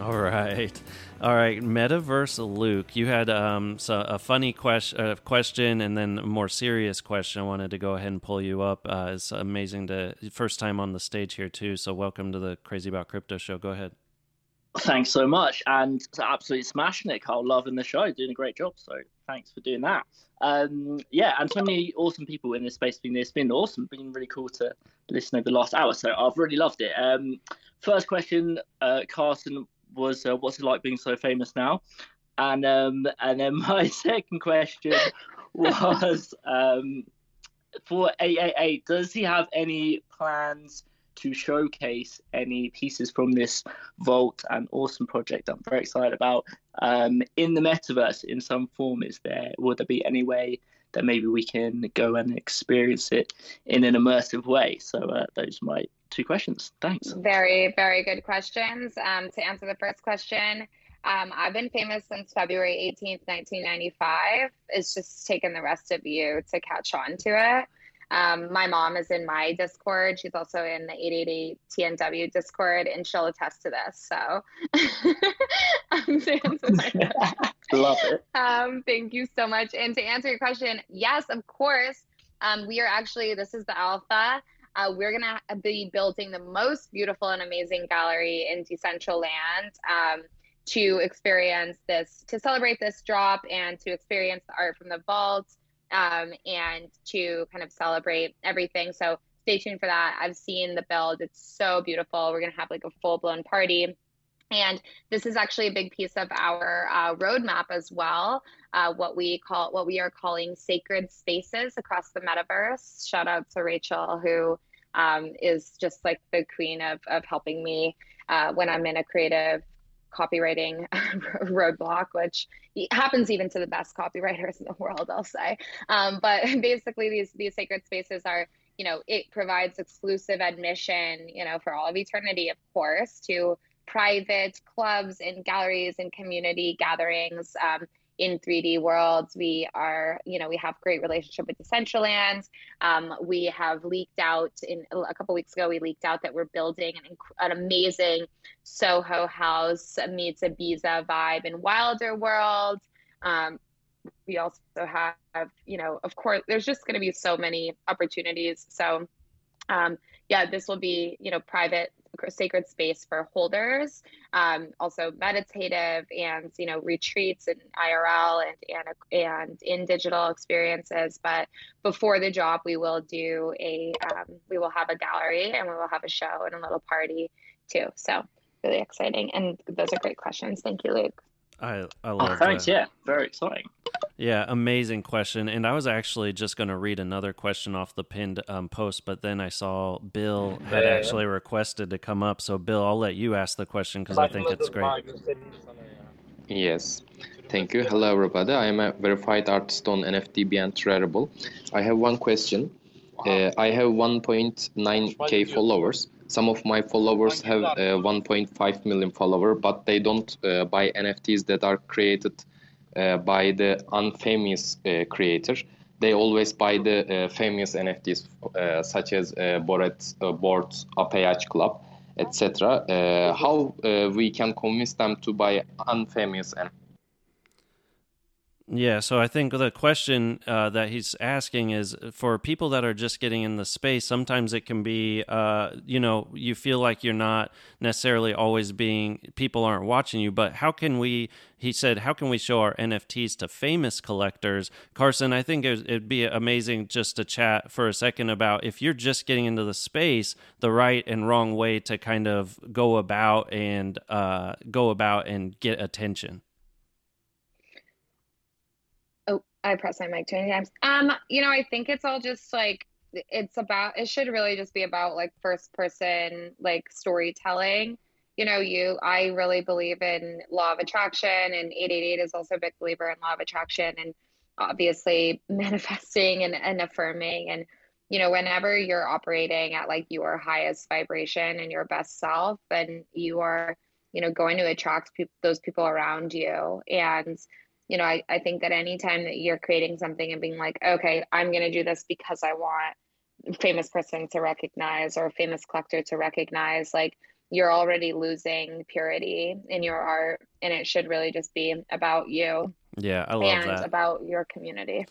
All right, all right. Metaverse Luke, you had um, so a funny question, uh, question, and then a more serious question. I wanted to go ahead and pull you up. Uh, it's amazing to first time on the stage here too. So welcome to the Crazy About Crypto show. Go ahead.
Thanks so much, and absolutely smashing it, Carl. Loving the show, doing a great job. So thanks for doing that. Um, yeah, and so many awesome people in this space being this. been awesome, been really cool to listen over the last hour. So I've really loved it. Um, first question, uh, Carson, was uh, what's it like being so famous now? And um, and then my second question was um, for 888, does he have any plans to showcase any pieces from this Vault and awesome project I'm very excited about um, in the metaverse in some form? Is there, would there be any way that maybe we can go and experience it in an immersive way? So uh, those are my two questions. Thanks.
Very, very good questions. Um, to answer the first question, um, I've been famous since February 18th, 1995. It's just taken the rest of you to catch on to it. Um, my mom is in my Discord. She's also in the 888 TNW Discord, and she'll attest to this. So,
love it.
Um, thank you so much. And to answer your question, yes, of course. Um, we are actually, this is the alpha. Uh, we're going to be building the most beautiful and amazing gallery in Decentraland um, to experience this, to celebrate this drop and to experience the art from the vault um, and to kind of celebrate everything. So stay tuned for that. I've seen the build, it's so beautiful. We're going to have like a full blown party. And this is actually a big piece of our uh, roadmap as well. Uh, what we call, what we are calling sacred spaces across the metaverse. Shout out to Rachel, who um, is just like the queen of of helping me uh, when I'm in a creative copywriting roadblock, which happens even to the best copywriters in the world, I'll say. Um, but basically, these these sacred spaces are, you know, it provides exclusive admission, you know, for all of eternity, of course, to private clubs and galleries and community gatherings. Um, in 3D worlds. We are, you know, we have great relationship with Decentraland. Um, we have leaked out in a couple weeks ago. We leaked out that we're building an, an amazing Soho house meets Ibiza vibe in Wilder World. Um, we also have, you know, of course, there's just going to be so many opportunities. So, um, yeah, this will be, you know, private sacred space for holders, um, also meditative and you know retreats and IRL and and and in digital experiences. But before the job, we will do a um, we will have a gallery and we will have a show and a little party too. So really exciting, and those are great questions. Thank you, Luke.
I I love.
Oh, thanks.
That.
Yeah, very exciting.
Yeah, amazing question. And I was actually just going to read another question off the pinned um, post, but then I saw Bill had
Yeah.
actually requested to come up. So Bill, I'll let you ask the question because I think it's great.
Yes, thank you. Hello, everybody. I am a verified artist on NFT and Rarible. I have one question. Uh, I have 1.9k followers. Some of my followers have uh, 1.5 million follower, but they don't uh, buy NFTs that are created uh, by the unfamous uh, creator. They always buy the uh, famous NFTs, uh, such as uh, Bored, uh, APH Club, etc. Uh, how uh, we can convince them to buy unfamous and
Yeah, so I think the question uh, that he's asking is for people that are just getting in the space, sometimes it can be, uh, you know, you feel like you're not necessarily always being, people aren't watching you, but how can we, he said, how can we show our NFTs to famous collectors? Carson, I think it- it'd be amazing just to chat for a second about if you're just getting into the space, the right and wrong way to kind of go about and uh, go about and get attention.
Oh, I press my mic too many times. Um, you know, I think it's all just like it's about it should really just be about like first person like storytelling. You know, you I really believe in law of attraction and 888 is also a big believer in law of attraction and obviously manifesting and, and affirming and you know, whenever you're operating at like your highest vibration and your best self, then you are, you know, going to attract peop those people around you. And you know, I, I think that anytime that you're creating something and being like, okay, I'm going to do this because I want a famous person to recognize or a famous collector to recognize, like you're already losing purity in your art. And it should really just be about you
Yeah, I love
and
that.
about your community.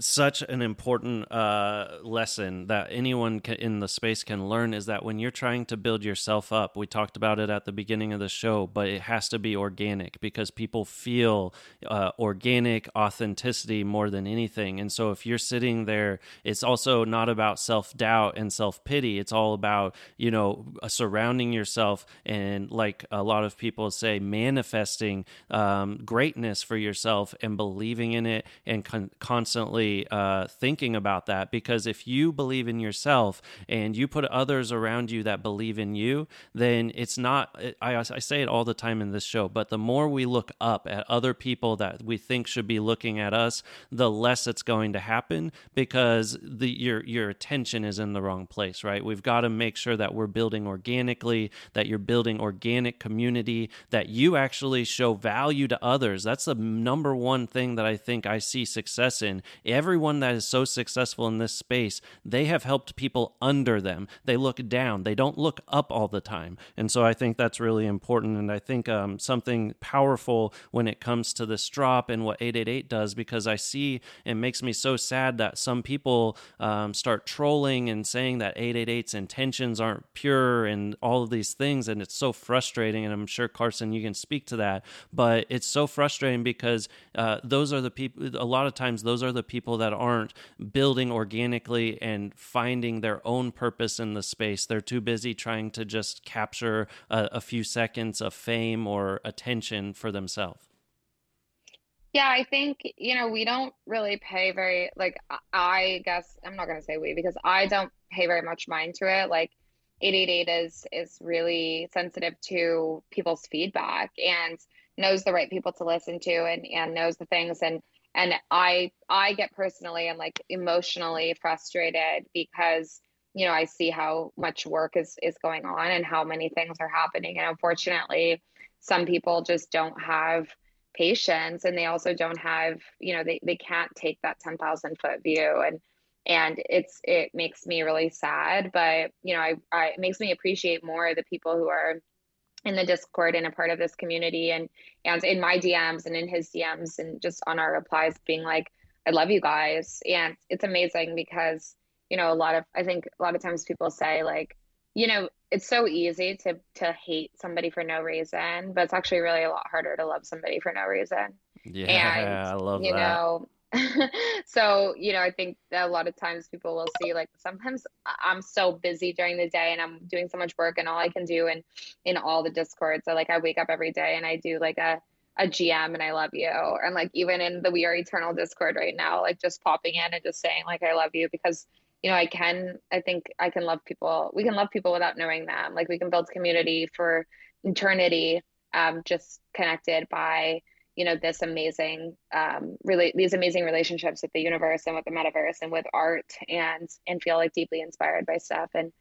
Such an important uh, lesson that anyone can, in the space can learn is that when you're trying to build yourself up, we talked about it at the beginning of the show, but it has to be organic because people feel uh, organic authenticity more than anything. And so if you're sitting there, it's also not about self doubt and self pity. It's all about, you know, uh, surrounding yourself and, like a lot of people say, manifesting um, greatness for yourself and believing in it and con- constantly uh, thinking about that. Because if you believe in yourself and you put others around you that believe in you, then it's not, I, I say it all the time in this show, but the more we look up at other people that we think should be looking at us, the less it's going to happen because the your your attention is in the wrong place, right? We've got to make sure that we're building organically, that you're building organic community, that you actually show value to others. That's the number one thing that I think I see success in. Everyone that is so successful in this space, they have helped people under them. They look down. They don't look up all the time. And so I think that's really important. And I think um, something powerful when it comes to this drop and what 888 does, because I see it makes me so sad that some people um, start trolling and saying that 888's intentions aren't pure and all of these things. And it's so frustrating. And I'm sure, Carson, you can speak to that. But it's so frustrating because uh, those are the people, a lot of times, those are the people that aren't building organically and finding their own purpose in the space. They're too busy trying to just capture a, a few seconds of fame or attention for themselves.
Yeah, I think, you know, we don't really pay very, like, I guess, I'm not going to say we because I don't pay very much mind to it. Like, 888 is is really sensitive to people's feedback and knows the right people to listen to and and knows the things and and I I get personally and like emotionally frustrated because you know I see how much work is is going on and how many things are happening. And unfortunately some people just don't have patience and they also don't have you know they, they can't take that 10,000 foot view. And and it's it makes me really sad. But you know I, I it makes me appreciate more the people who are in the discord and a part of this community and and in my dms and in his dms and just on our replies being like i love you guys and it's amazing because you know a lot of i think a lot of times people say like you know it's so easy to to hate somebody for no reason but it's actually really a lot harder to love somebody for no reason
yeah and, i love
you
that.
know so you know i think a lot of times people will see like sometimes i'm so busy during the day and i'm doing so much work and all i can do and in all the discords so like i wake up every day and i do like a a gm and i love you. And like even in the we are eternal discord right now like just popping in and just saying like i love you because you know i can i think i can love people we can love people without knowing them. Like we can build community for eternity um, just connected by you know this amazing um, really these amazing relationships with the universe and with the metaverse and with art and and feel like deeply inspired by stuff and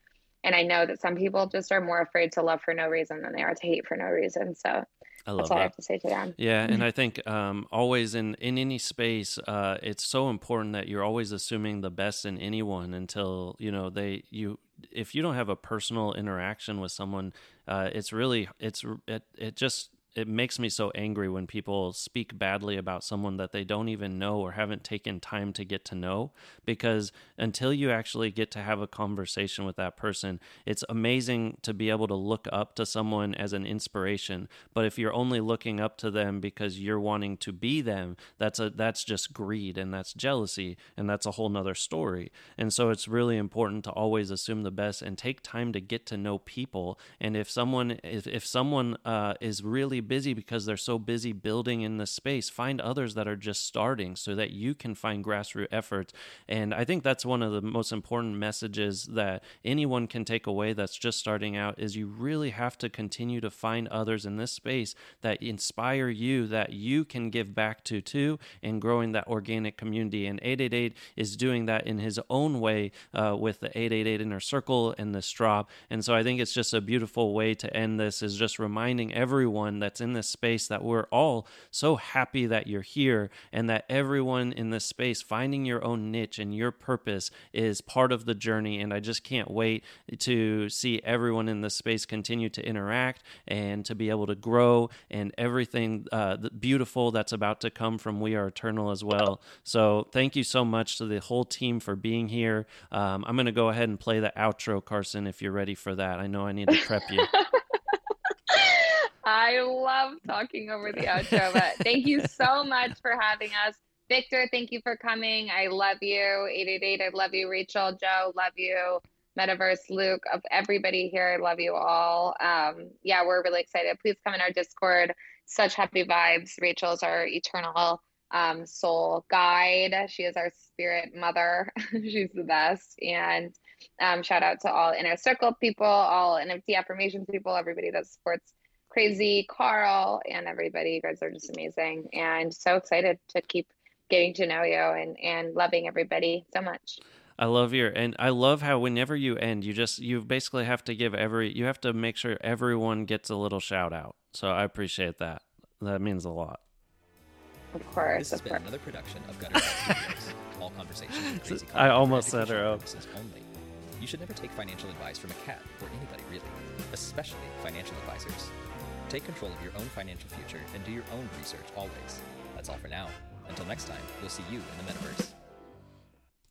and I know that some people just are more afraid to love for no reason than they are to hate for no reason. So
I
that's all that. I have to say to them.
Yeah, and I think um, always in in any space, uh, it's so important that you're always assuming the best in anyone until you know they you. If you don't have a personal interaction with someone, uh, it's really it's it, it just it makes me so angry when people speak badly about someone that they don't even know or haven't taken time to get to know because until you actually get to have a conversation with that person it's amazing to be able to look up to someone as an inspiration. But if you're only looking up to them because you're wanting to be them that's a that's just greed and that's jealousy and that's a whole nother story. And so it's really important to always assume the best and take time to get to know people. And if someone if, if someone uh, is really busy because they're so busy building in the space. Find others that are just starting so that you can find grassroots efforts. And I think that's one of the most important messages that anyone can take away that's just starting out is you really have to continue to find others in this space that inspire you that you can give back to too and growing that organic community. And 888 is doing that in his own way uh, with the 888 inner circle and the drop. And so I think it's just a beautiful way to end this is just reminding everyone that that's in this space that we're all so happy that you're here and that everyone in this space finding your own niche and your purpose is part of the journey. And I just can't wait to see everyone in this space continue to interact and to be able to grow and everything uh, beautiful that's about to come from We Are Eternal as well. So thank you so much to the whole team for being here. Um, I'm going to go ahead and play the outro, Carson, if you're ready for that. I know I need to prep you.
I love talking over the outro, but thank you so much for having us. Victor, thank you for coming. I love you. 888, I love you. Rachel, Joe, love you. Metaverse, Luke, of everybody here, I love you all. Um, yeah, we're really excited. Please come in our Discord. Such happy vibes. Rachel's our eternal um, soul guide. She is our spirit mother. She's the best. And um, shout out to all inner circle people, all NFT affirmations people, everybody that supports Crazy, Carl, and everybody. You guys are just amazing. And so excited to keep getting to know you and, and loving everybody so much.
I love your and I love how whenever you end, you just you basically have to give every you have to make sure everyone gets a little shout out. So I appreciate that. That means a lot.
Of course.
This has
of
been
course.
another production of Gutter Studios. All conversations and crazy
I almost
for
set her
educational
up.
Only. You should never take financial advice from a cat or anybody really, especially financial advisors. Take control of your own financial future and do your own research always. That's all for now. Until next time, we'll see you in the metaverse.